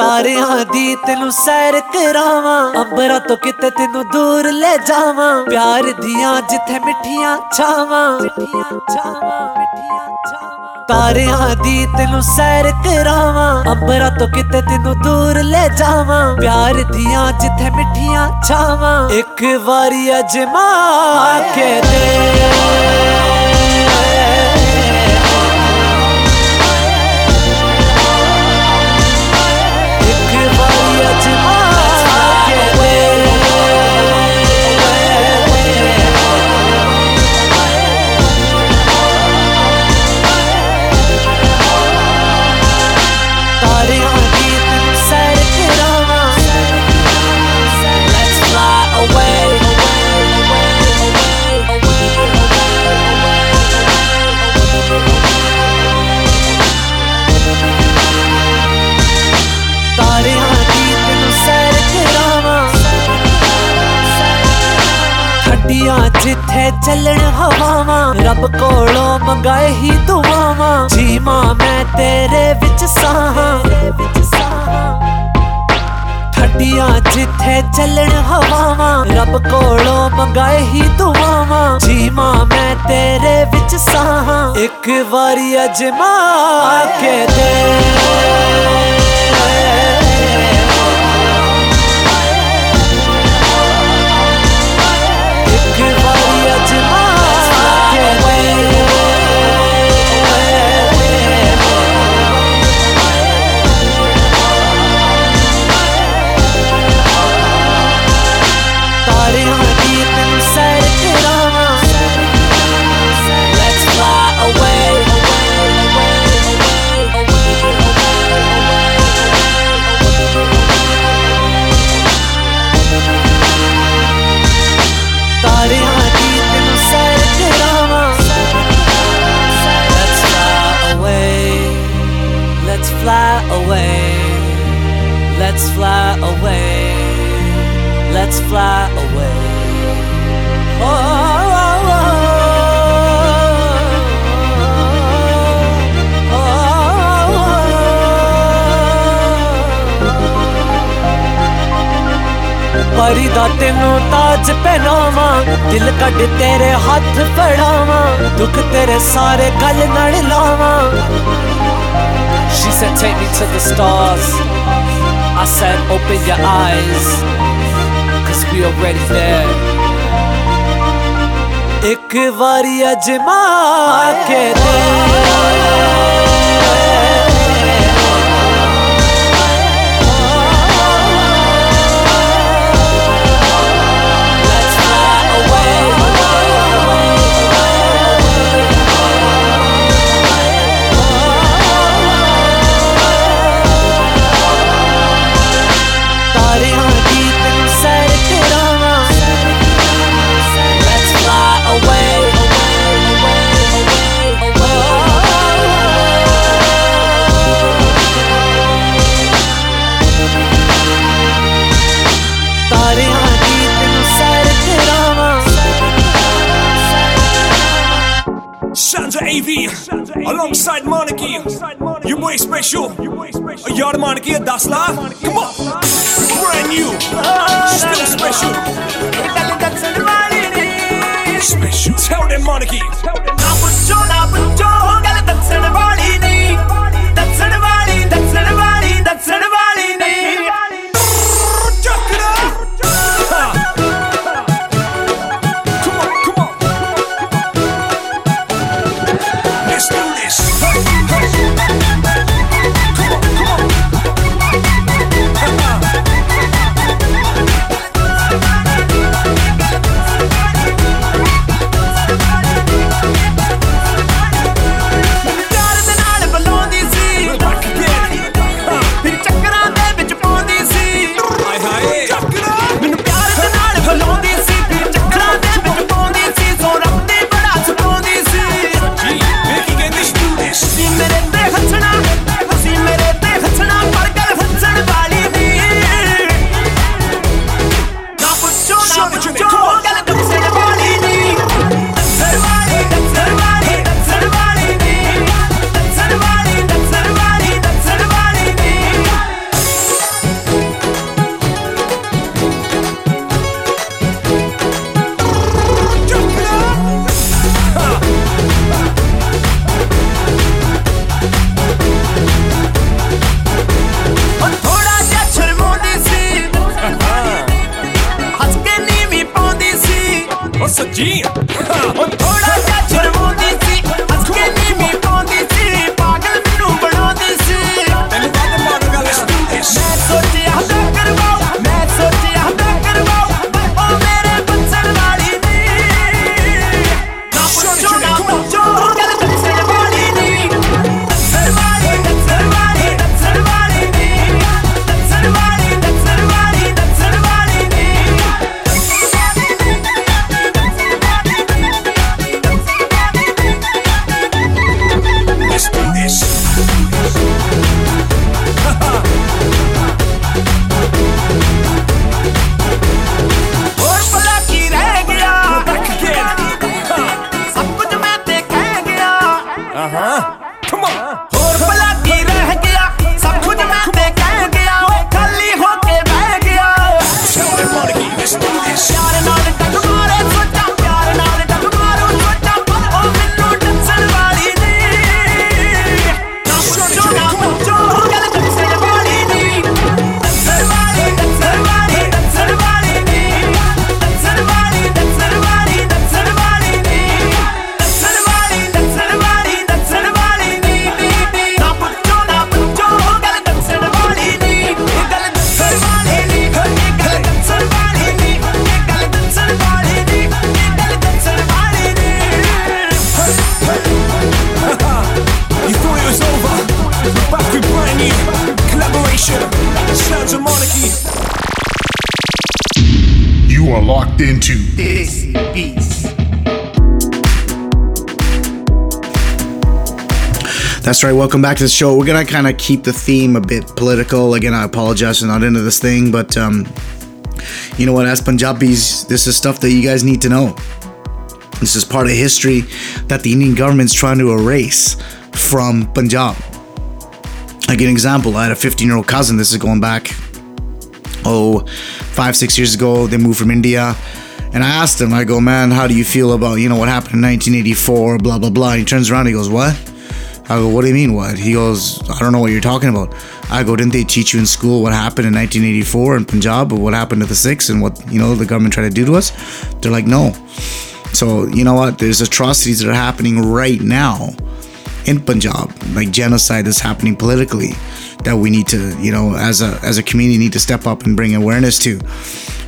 ਤਾਰਿਆਂ ਦੀ ਤੈਨੂੰ ਸੈਰ ਕਰਾਵਾਂ। ਅੰਬਰਾਂ ਤੋਂ ਕਿਤੇ ਤੈਨੂੰ ਦੂਰ ਲੈ ਜਾਵਾਂ। ਪਿਆਰ ਦੀਆਂ ਜਿੱਥੇ ਮਿੱਠੀਆਂ ਛਾਵਾਂ। ਮਿੱਠੀਆਂ ਛਾਵਾਂ ਮਿੱਠੀਆਂ ਛਾਵਾਂ ਤਾਰਿਆਂ ਦੀ ਤੈਨੂੰ ਸੈਰ ਕਰਾਵਾਂ। ਅੰਬਰਾਂ ਤੋਂ ਕਿਤੇ ਤੈਨੂੰ ਦੂਰ ਲੈ ਜਾਵਾਂ। ਪਿਆਰ ਦੀਆਂ ਜਿੱਥੇ ਮਿੱਠੀਆਂ ਛਾਵਾਂ। ਇੱਕ ਵਾਰੀ ਅਜਮਾ ਕੇ ਦੇ। ਕਿੱਥੇ ਚੱਲਣ ਹਵਾਵਾਂ, ਰੱਬ ਕੋਲੋਂ ਮੰਗਾਏ ਹੀ ਦੁਆਵਾਂ। ਜੀਵਾਂ ਮੈਂ ਤੇਰੇ ਵਿੱਚ ਸਾਹਾਂ। ਠੱਡੀਆਂ ਜਿੱਥੇ ਚੱਲਣ ਹਵਾਵਾਂ, ਰੱਬ ਕੋਲੋਂ ਮੰਗਾਏ ਹੀ ਦੁਆਵਾਂ। ਜੀਵਾਂ ਮੈਂ ਤੇਰੇ ਵਿੱਚ ਸਾਹਾਂ। ਇੱਕ ਵਾਰੀ ਅਜਮਾ ਕੇ ਦੇ। दिल कट तेरे हाथ पड़ावा दुख तेरे सारे गल नड़ लावा She said take me to the stars I said open your eyes Cause we already there ਇੱਕ ਵਾਰੀ ਅਜਮਾ ਕੇ ਦੇ Alongside Monarchy, you boy special. A yard Monarchy, that's la. Come on, brand new, still special. Special. Tell them Monarchy. Right. Welcome back to the show. We're gonna kind of keep the theme a bit political. Again, I apologize for not into this thing, but um, you know what? As Punjabis, this is stuff that you guys need to know. This is part of history that the Indian government's trying to erase from Punjab. I give an example. I had a 15 year old cousin. This is going back, oh, five, six years ago. They moved from India. And I asked him, I go, man, how do you feel about, you know, what happened in 1984, blah, blah, blah. And he turns around, he goes, what? I go, what do you mean, what? He goes, I don't know what you're talking about. I go, didn't they teach you in school what happened in 1984 in Punjab, what happened to the Sikhs and what, you know, the government tried to do to us? They're like, no. So, you know what? There's atrocities that are happening right now in Punjab, like genocide that's happening politically that we need to, you know, as a as a community need to step up and bring awareness to.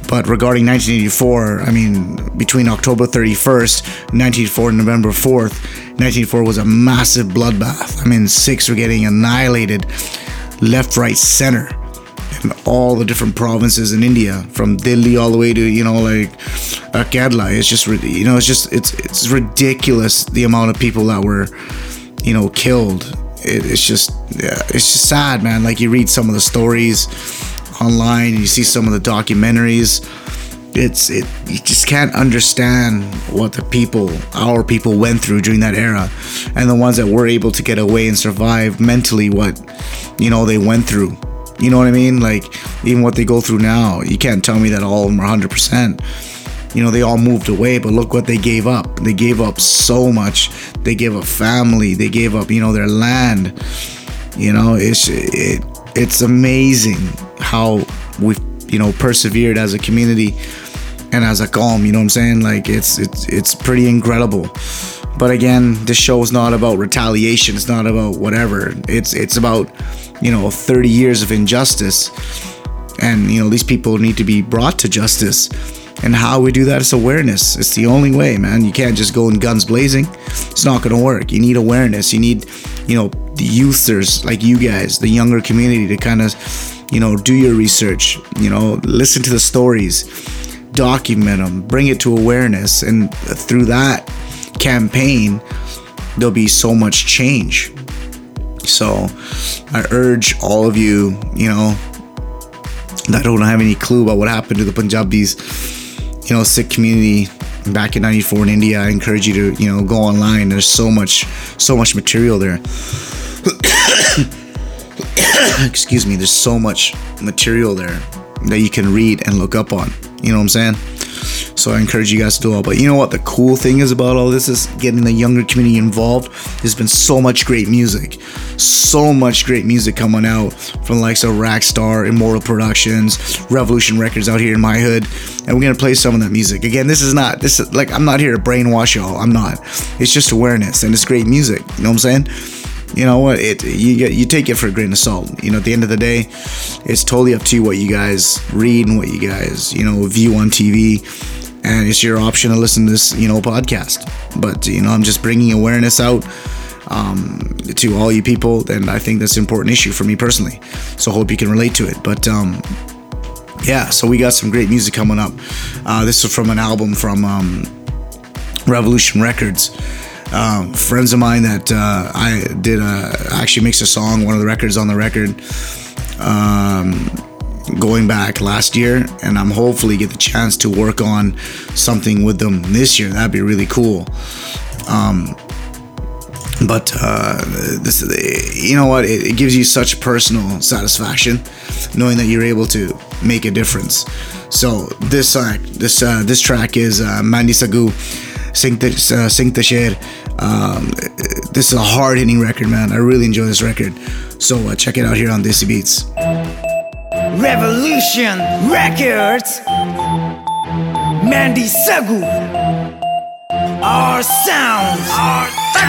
But regarding 1984, I mean, between October 31st, 1984, and November 4th, 1984 was a massive bloodbath. I mean, Sikhs were getting annihilated left, right, center in all the different provinces in India, from Delhi all the way to you know like uh, Kerala. It's just you know it's just it's it's ridiculous the amount of people that were you know killed. It, it's just yeah, it's just sad, man. Like you read some of the stories online, you see some of the documentaries. It's it you just can't understand what the people our people went through during that era and the ones that were able to get away and survive mentally what you know they went through you know what I mean? Like even what they go through now, you can't tell me that all of them are 100%. You know, they all moved away, but look what they gave up. They gave up so much. They gave up family. They gave up, you know, their land. You know, it's it it's amazing how we've you know persevered as a community and as a qaum. You know what I'm saying? Like it's it's it's pretty incredible. But again, this show is not about retaliation. It's not about whatever. It's it's about you know 30 years of injustice, and you know these people need to be brought to justice. And how we do that is awareness. It's the only way, man. You can't just go in guns blazing. It's not gonna work. You need awareness. You need, you know, the youthers like you guys, the younger community to kind of, you know, do your research. You know, listen to the stories, document them, bring it to awareness, and through that campaign, there'll be so much change. So I urge all of you, you know, that don't have any clue about what happened to the Punjabis, you know, Sikh community back in 94 in India. I encourage you to, you know, go online. There's so much, so much material there. Excuse me, there's so much material there that you can read and look up on. You know what I'm saying? So I encourage you guys to do all. But you know what the cool thing is about all this is getting the younger community involved. There's been so much great music, so much great music coming out from the likes of Raxstar, Immortal Productions, Revolution Records out here in my hood, and we're gonna play some of that music. Again, this is not this is like I'm not here to brainwash y'all. I'm not. It's just awareness and it's great music. You know what I'm saying? You know what it you get you take it for a grain of salt. You know at the end of the day it's totally up to you what you guys read and what you guys you know view on tv and it's your option to listen to this you know podcast. But you know i'm just bringing awareness out um, to all you people and i think that's an important issue for me personally. So hope you can relate to it. But um yeah so we got some great music coming up. Uh, this is from an album from um, revolution records um, friends of mine that uh, I did a, actually makes a song, one of the records on the record. Um, going back last year and I'm hopefully get the chance to work on something with them this year. That'd be really cool. Um, but uh, this, you know what? It, it, gives you such personal satisfaction knowing that you're able to make a difference. So this uh, this uh, this track is uh, Mandy Saggu, Singh Te, uh, Singh Te Sher. Um, this is a hard hitting record, man. I really enjoy this record. So uh, check it out here on Desi Beats. Revolution Records, Mandy Saggu, our sounds, our sounds.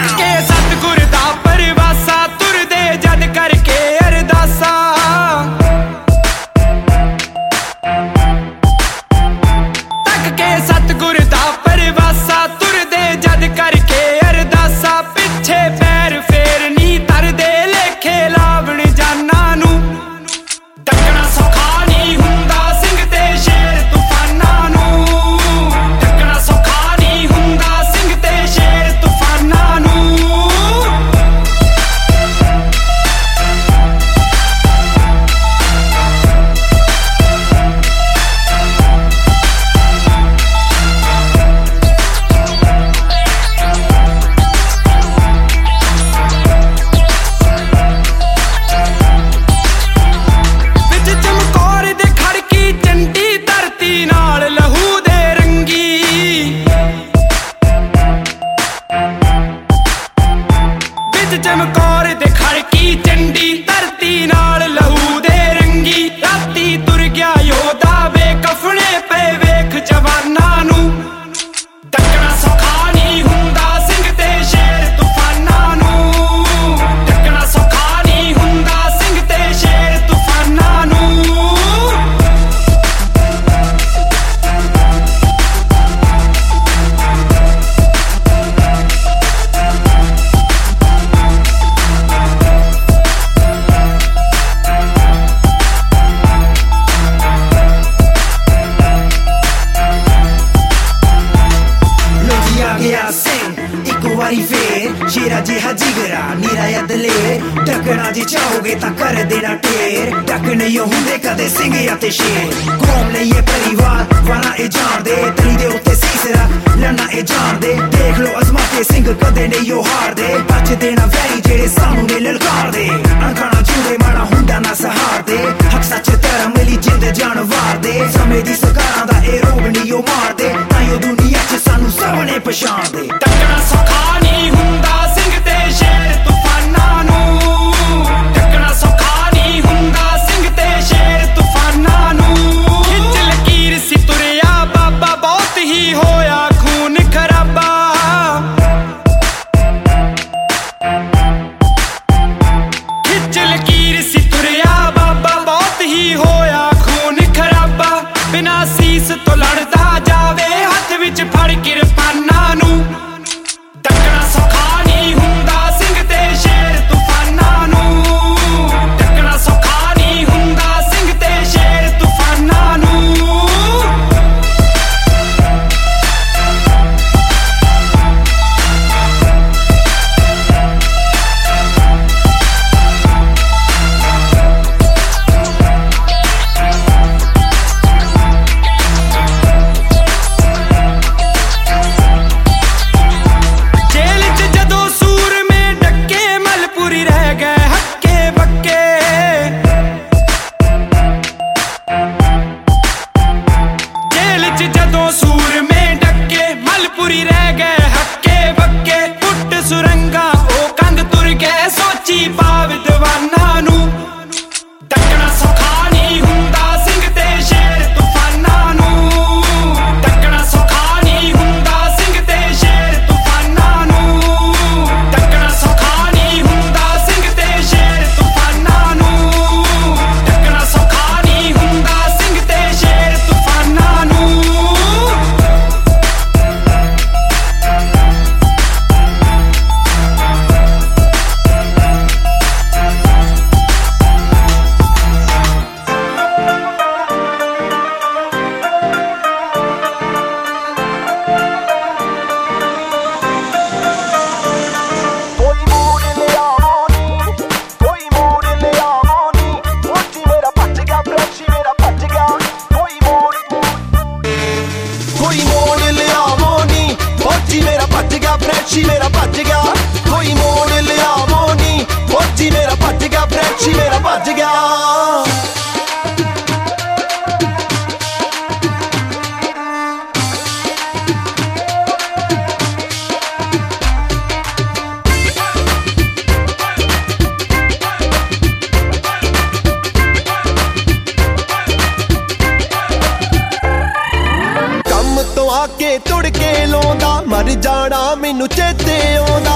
ਜਾਣਾ ਮੈਨੂੰ ਚੇਤੇ ਆਉਂਦਾ।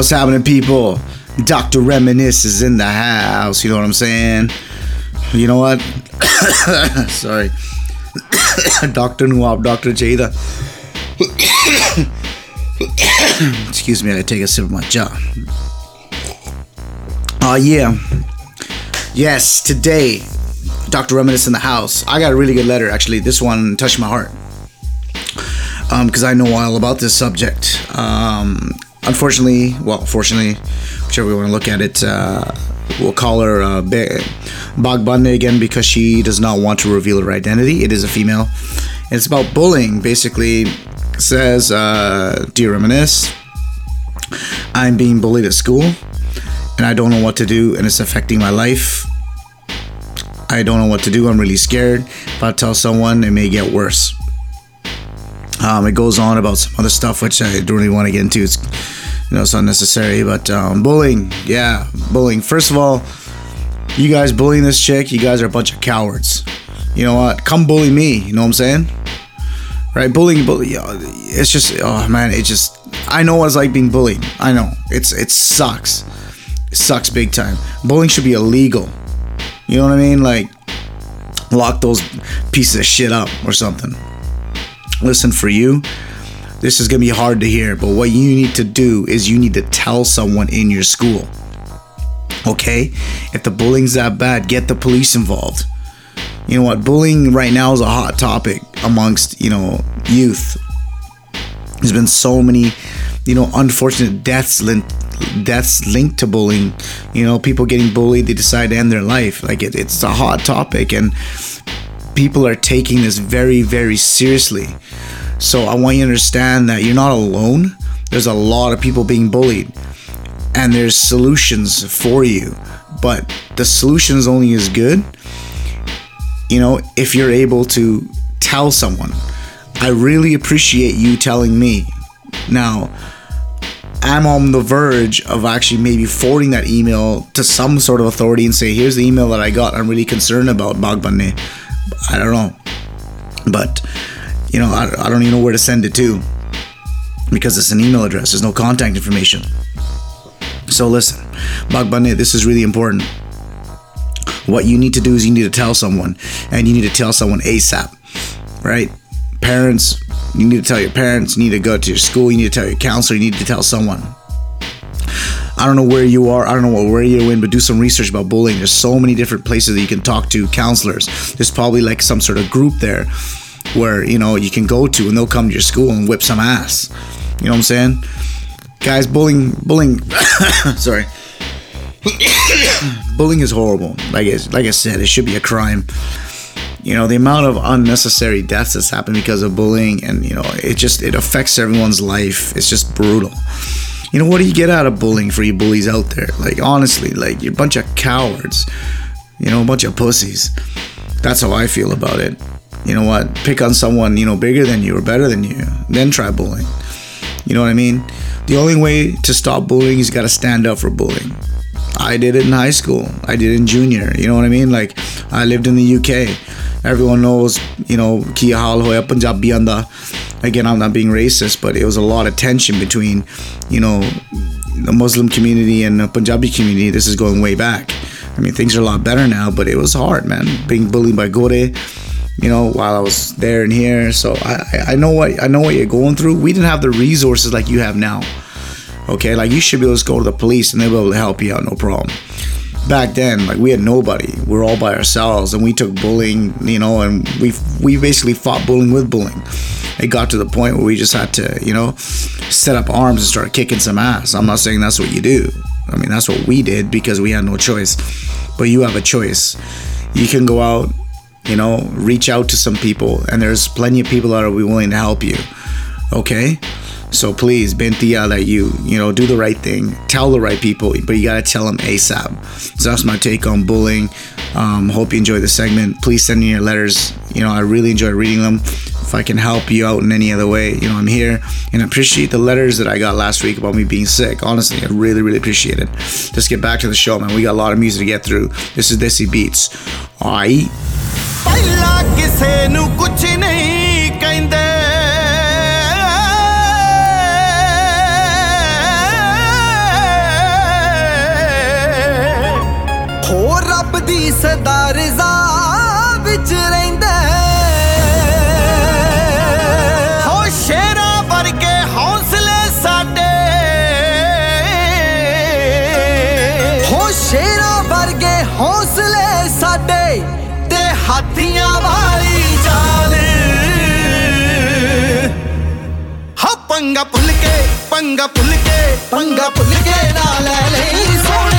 What's happening, people? Dr. Reminisce is in the house. You know what I'm saying? You know what? Sorry. Dr. Nuab, Dr. Jada. Excuse me, I take a sip of my jaw. Oh, yeah. Yes, today, Dr. Reminisce in the house. I got a really good letter, actually. This one touched my heart. Um, because I know all about this subject. Um, unfortunately, well, fortunately, whichever you want to look at it, uh, we'll call her uh, Bagbande again because she does not want to reveal her identity. It is a female. It's about bullying. Basically, says, uh, Dear Reminisce, I'm being bullied at school and I don't know what to do and it's affecting my life. I don't know what to do. I'm really scared. If I tell someone, it may get worse. Um, it goes on about some other stuff which I don't really want to get into. It's you know it's unnecessary, but um, bullying, yeah, bullying. First of all, you guys bullying this chick, you guys are a bunch of cowards. You know what? Come bully me. You know what I'm saying? Right? Bullying, bully. It's just oh man, it just. I know what it's like being bullied. I know it's it sucks. It sucks big time. Bullying should be illegal. You know what I mean? Like lock those pieces of shit up or something listen for you. This is going to be hard to hear but what you need to do is you need to tell someone in your school okay? If the bullying's that bad get the police involved. You know what? Bullying right now is a hot topic amongst you know youth. There's been so many you know unfortunate deaths linked deaths linked to bullying. You know people getting bullied they decide to end their life. Like it, it's a hot topic and people are taking this very, very seriously. So I want you to understand that you're not alone. There's a lot of people being bullied, and there's solutions for you. But the solution is only as good, you know, if you're able to tell someone. I really appreciate you telling me. Now, I'm on the verge of actually maybe forwarding that email to some sort of authority and say, here's the email that I got. I'm really concerned about Bagbane. I don't know. But, you know, I, I don't even know where to send it to because it's an email address. There's no contact information. So listen, Bagbane, this is really important. What you need to do is you need to tell someone, and you need to tell someone ASAP, right? Parents, you need to tell your parents, you need to go to your school, you need to tell your counselor, you need to tell someone. I don't know where you are. I don't know where you're in, but do some research about bullying. There's so many different places that you can talk to counselors. There's probably like some sort of group there where you know you can go to, and they'll come to your school and whip some ass. You know what I'm saying? Guys, bullying, bullying. sorry. bullying is horrible. Like I, like I said, it should be a crime. You know the amount of unnecessary deaths that's happened because of bullying, and you know it just it affects everyone's life. It's just brutal you know, what do you get out of bullying for you bullies out there? Like, honestly, like, you're a bunch of cowards, you know, a bunch of pussies. That's how I feel about it. You know what? Pick on someone, you know, bigger than you or better than you, then try bullying. You know what I mean? The only way to stop bullying is you got to stand up for bullying. I did it in high school. I did it in junior. You know what I mean? Like, I lived in the UK. Everyone knows, you know, Kia Hal Hoya Punjabi anda again, I'm not being racist, but it was a lot of tension between, you know, the Muslim community and the Punjabi community. This is going way back. I mean, things are a lot better now, but it was hard, man. Being bullied by Gore, you know, while I was there and here. So I, I know what I know what you're going through. We didn't have the resources like you have now. Okay, like you should be able to go to the police and they'll be able to help you out, no problem. Back then like we had nobody. We are all by ourselves and we took bullying you know and we we basically fought bullying with bullying. It got to the point where we just had to you know set up arms and start kicking some ass. I'm not saying that's what you do. I mean that's what we did because we had no choice. But you have a choice. You can go out you know reach out to some people and there's plenty of people that are willing to help you okay so please, Bentia, that you, you know, do the right thing, tell the right people, but you gotta tell them ASAP. So that's my take on bullying. Um, hope you enjoy the segment. Please send in your letters. You know, I really enjoy reading them. If I can help you out in any other way, you know, I'm here and I appreciate the letters that I got last week about me being sick. Honestly, I really, really appreciate it. Let's get back to the show, man. We got a lot of music to get through. This is Desi Beats. All right. ਰੱਬ ਦੀ ਸਦਾ ਰਜ਼ਾ ਵਿੱਚ ਰਹਿੰਦਾ ਹੋ। ਸ਼ੇਰਾਂ ਵਰਗੇ ਹੌਸਲੇ ਸਾਡੇ। ਹੋ ਸ਼ੇਰਾਂ ਵਰਗੇ ਹੌਸਲੇ ਸਾਡੇ ਤੇ ਹਾਥੀਆਂ ਵਾਲੀ ਚਾਲ ਹਾ, ਪੰਗਾ ਭੁੱਲ ਕੇ, ਪੰਗਾ ਭੁੱਲ ਕੇ, ਪੰਗਾ ਭੁੱਲ ਕੇ ਨਾ ਲੈ ਲਈ ਸੋਹਣਿਆ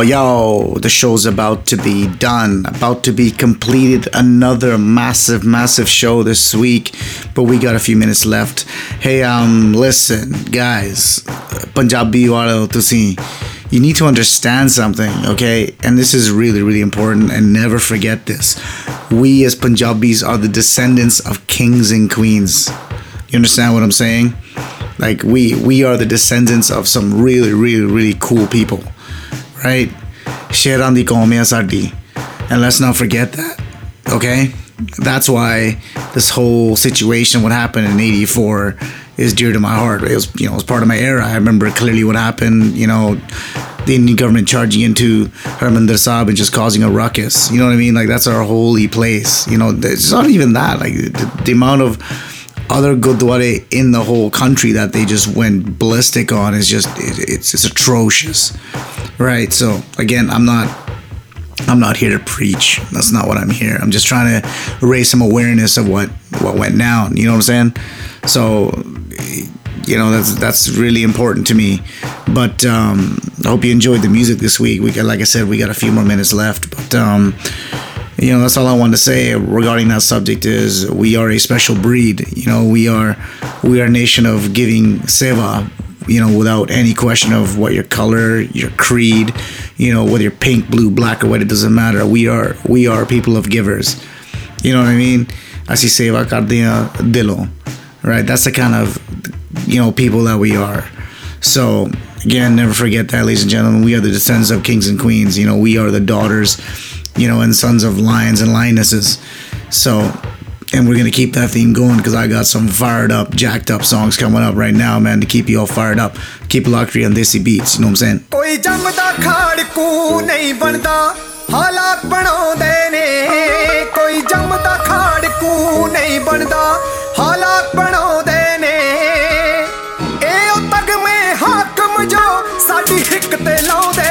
Yo, yo, the show's about to be done, about to be completed. Another massive, massive show this week, but we got a few minutes left. Hey, um, listen, guys, Punjabi wale tusi, you need to understand something, okay? And this is really, really important, and never forget this. We as Punjabis are the descendants of kings and queens. You understand what I'm saying? Like we we are the descendants of some really, really, really cool people right? Share on the ਕੌਮ And let's not forget that. Okay? That's why this whole situation, what happened in 84, is dear to my heart. It was, you know, it was part of my era. I remember clearly what happened, you know, the Indian government charging into Harmandir Sahib and just causing a ruckus. You know what I mean? Like, that's our holy place. You know, it's not even that. Like, the, the amount of other Gurdwara in the whole country that they just went ballistic on is just, it, it's, it's atrocious right? So again, I'm not I'm not here to preach. That's not what I'm here. I'm just trying to raise some awareness of what what went down. You know what I'm saying? So you know that's that's really important to me. But um, I hope you enjoyed the music this week. We got like I said, we got a few more minutes left, but. Um, you know that's all i wanted to say regarding that subject is we are a special breed you know we are we are a nation of giving seva you know, without any question of what your color, your creed, you know, whether you're pink, blue, black, or white, it doesn't matter. We are we are people of givers. You know what I mean? Así se va Cardina Dilo. Right? That's the kind of you know people that we are. So again, never forget that, ladies and gentlemen. We are the descendants of kings and queens. You know, we are the daughters, you know, and sons of lions and lionesses. So and we're gonna keep that theme going because I got some fired up, jacked up songs coming up right now, man, to keep you all fired up. Keep it locked here on Desi Beats. You know what I'm saying? ਕੋਈ ਜੰਮਦਾ ਖਾੜਕੂ ਨਹੀਂ ਬਣਦਾ ਹਾਲਾਤ ਬਣਾਉਂਦੇ ਨੇ ਕੋਈ ਜੰਮਦਾ ਖਾੜਕੂ ਨਹੀਂ ਬਣਦਾ ਹਾਲਾਤ ਬਣਾਉਂਦੇ ਨੇ ਇਹ ਉਹ ਤਗਮੇ ਹਾਕਮ ਜੋ ਸਾਡੀ ਹਿੱਕ ਤੇ ਲਾਉਂਦੇ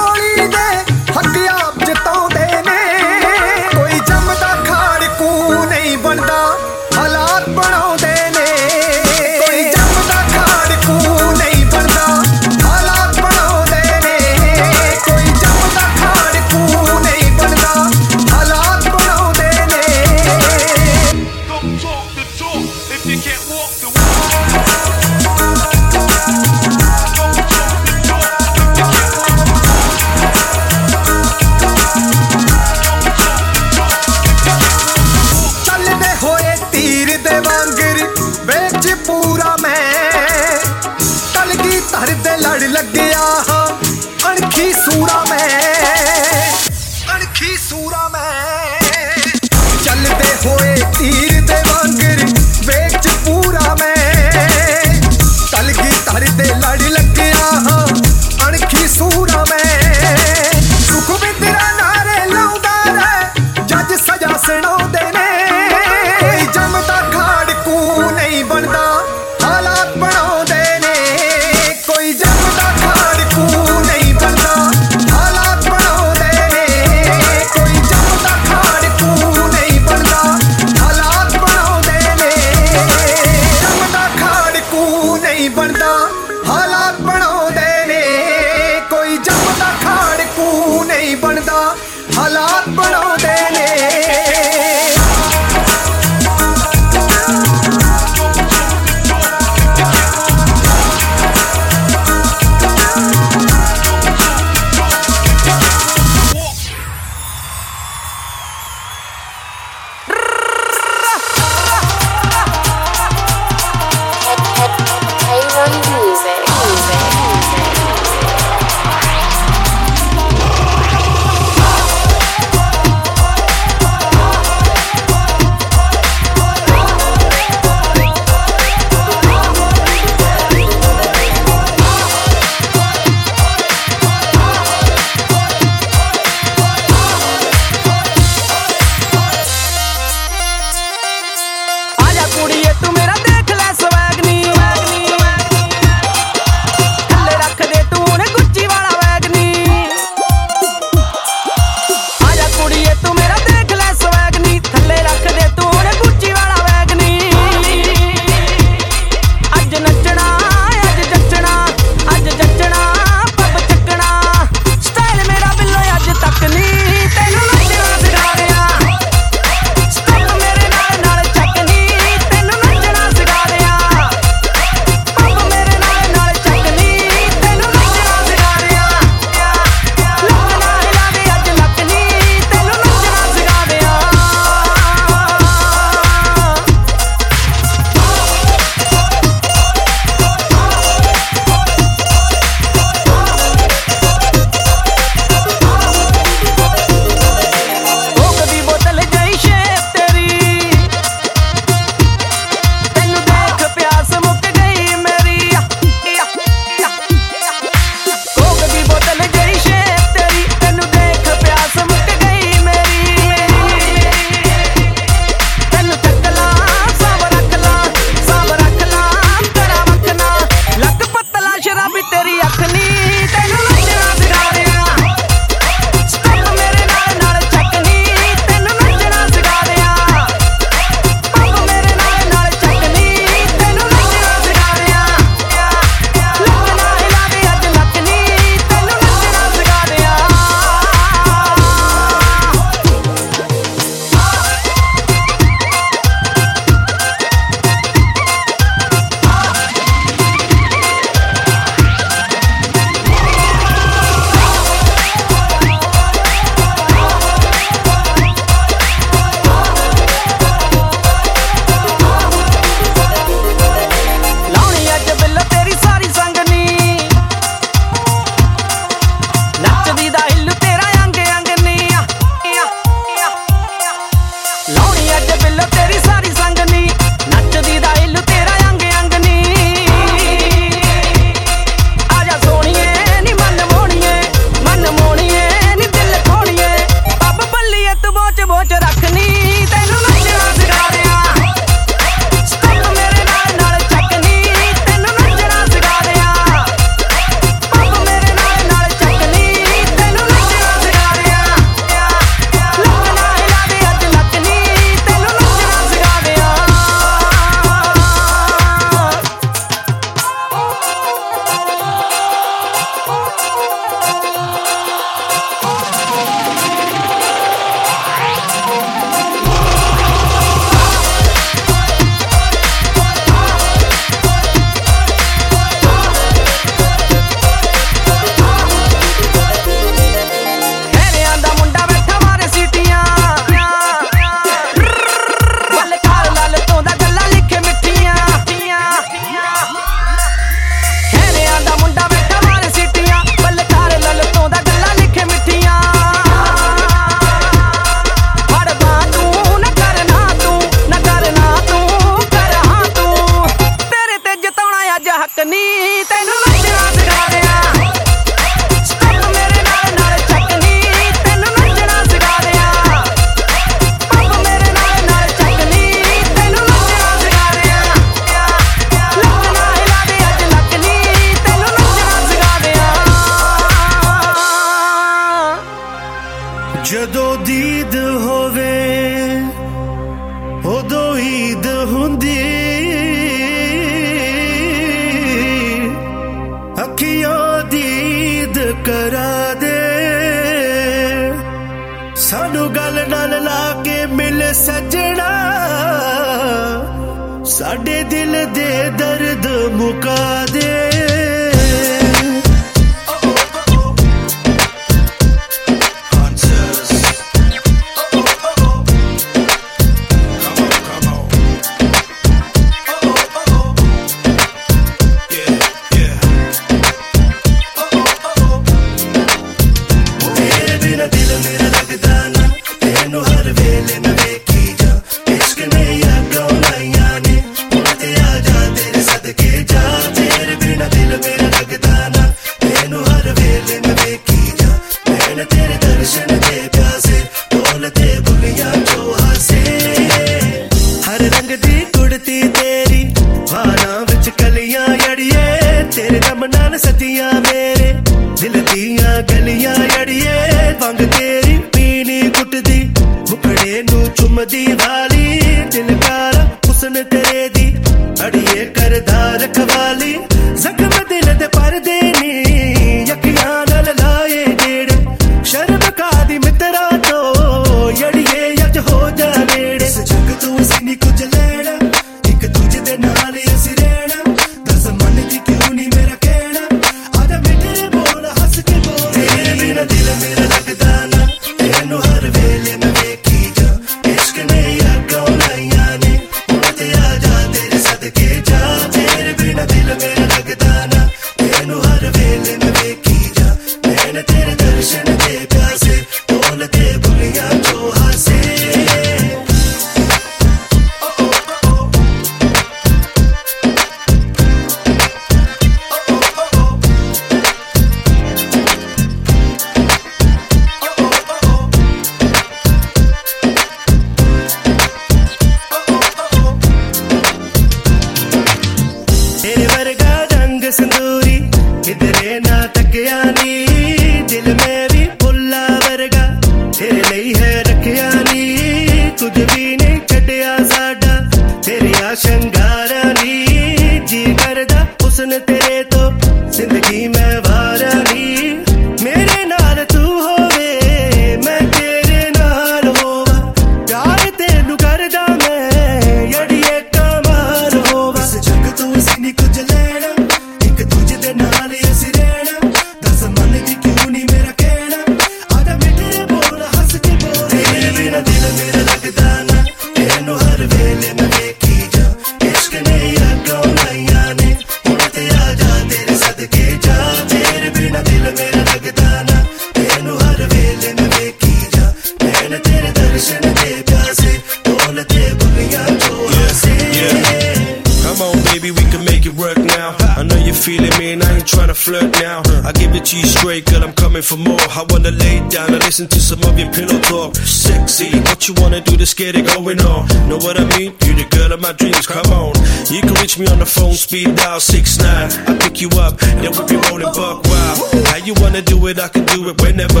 let's get it going on. Know what I mean? You the girl of my dreams, come on. You can reach me on the phone, speed dial six nine. I pick you up, then we be rolling buck wild. How you wanna do it, I can do it whenever.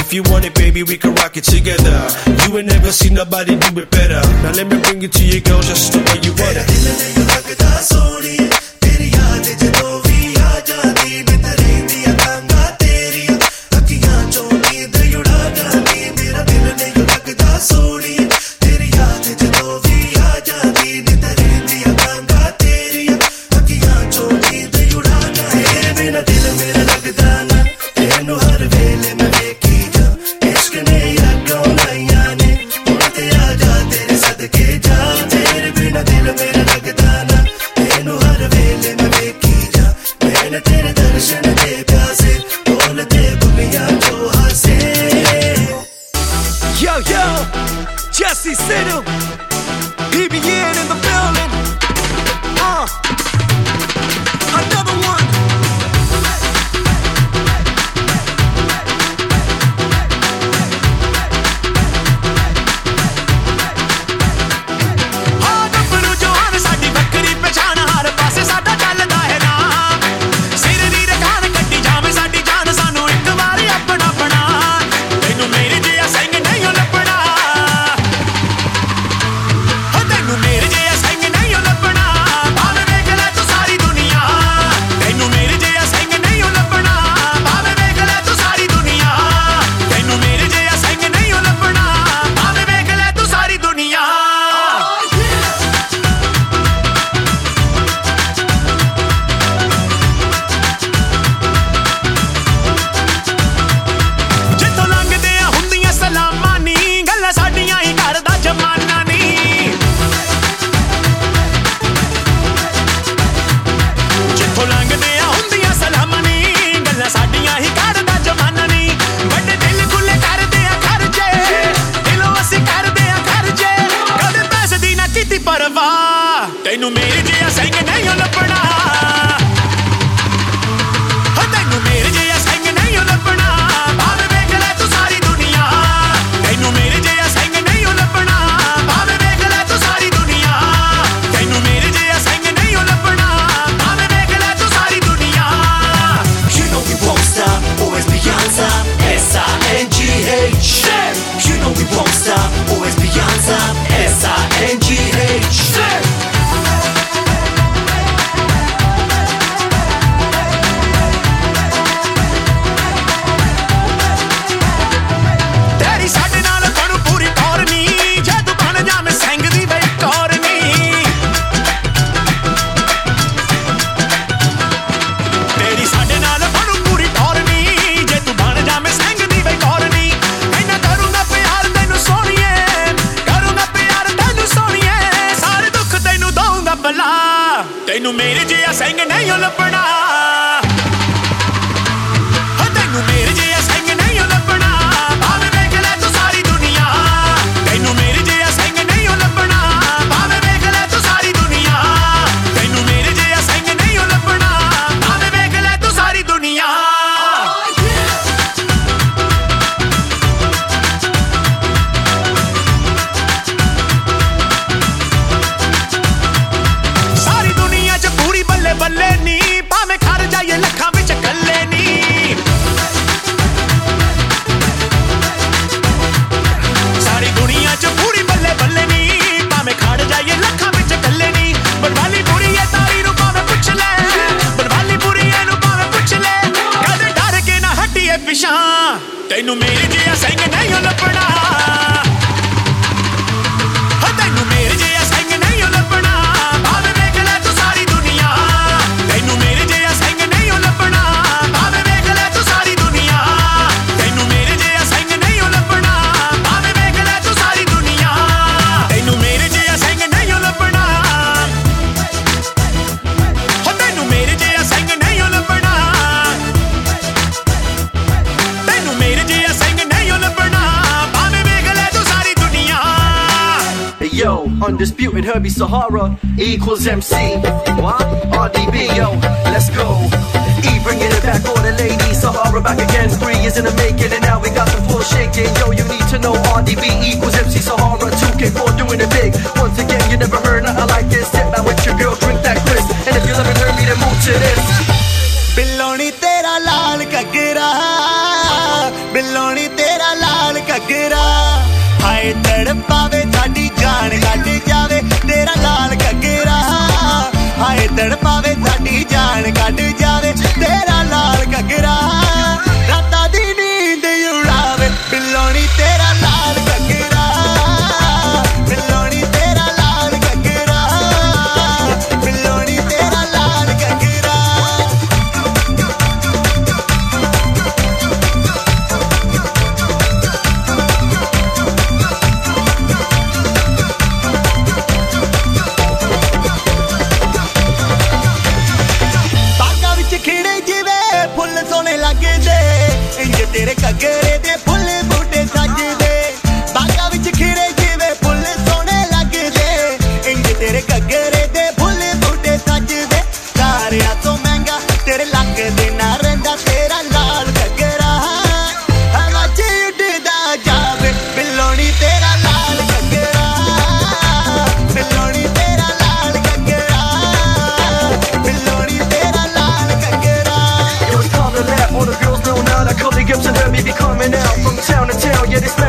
If you want it, baby, we can rock it together. You ain't never seen nobody do it better. Now let me bring it to you, girl, just the way you want it.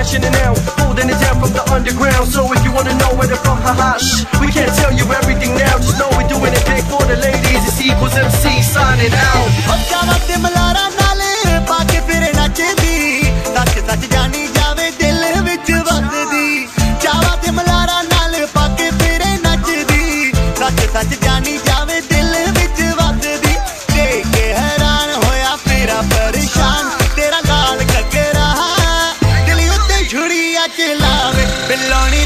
functioning now, holding it down from the underground. So if you wanna know where they're from, haha, shh, we can't tell you everything now. Just know we're doing it big for the ladies. It's equals MC signing out. ਸੱਜ ਜਾਣੀ lonely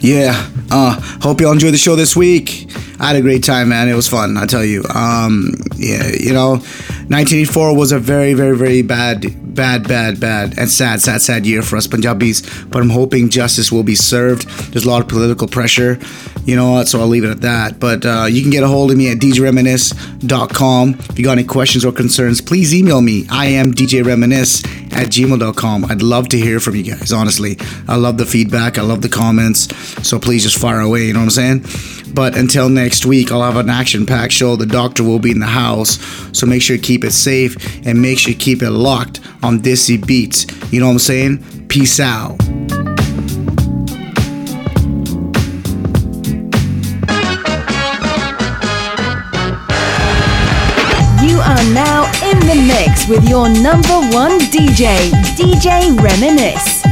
Yeah, uh, hope y'all enjoyed the show this week. I had a great time, man. It was fun, I tell you. Um, yeah, you know, 1984 was a very, very, very bad, bad, bad, bad, and sad, sad, sad year for us Punjabis. But I'm hoping justice will be served. There's a lot of political pressure, you know? So I'll leave it at that. But uh, you can get a hold of me at djreminisce.com. If you got any questions or concerns, please email me. I am djreminisce at gmail.com. I'd love to hear from you guys, honestly. I love the feedback, I love the comments. So please just fire away, you know what I'm saying? But until next week, I'll have an action packed show. The doctor will be in the house. So make sure you keep it safe and make sure you keep it locked on Desi Beats. You know what I'm saying? Peace out. With your number one DJ, DJ Reminisce.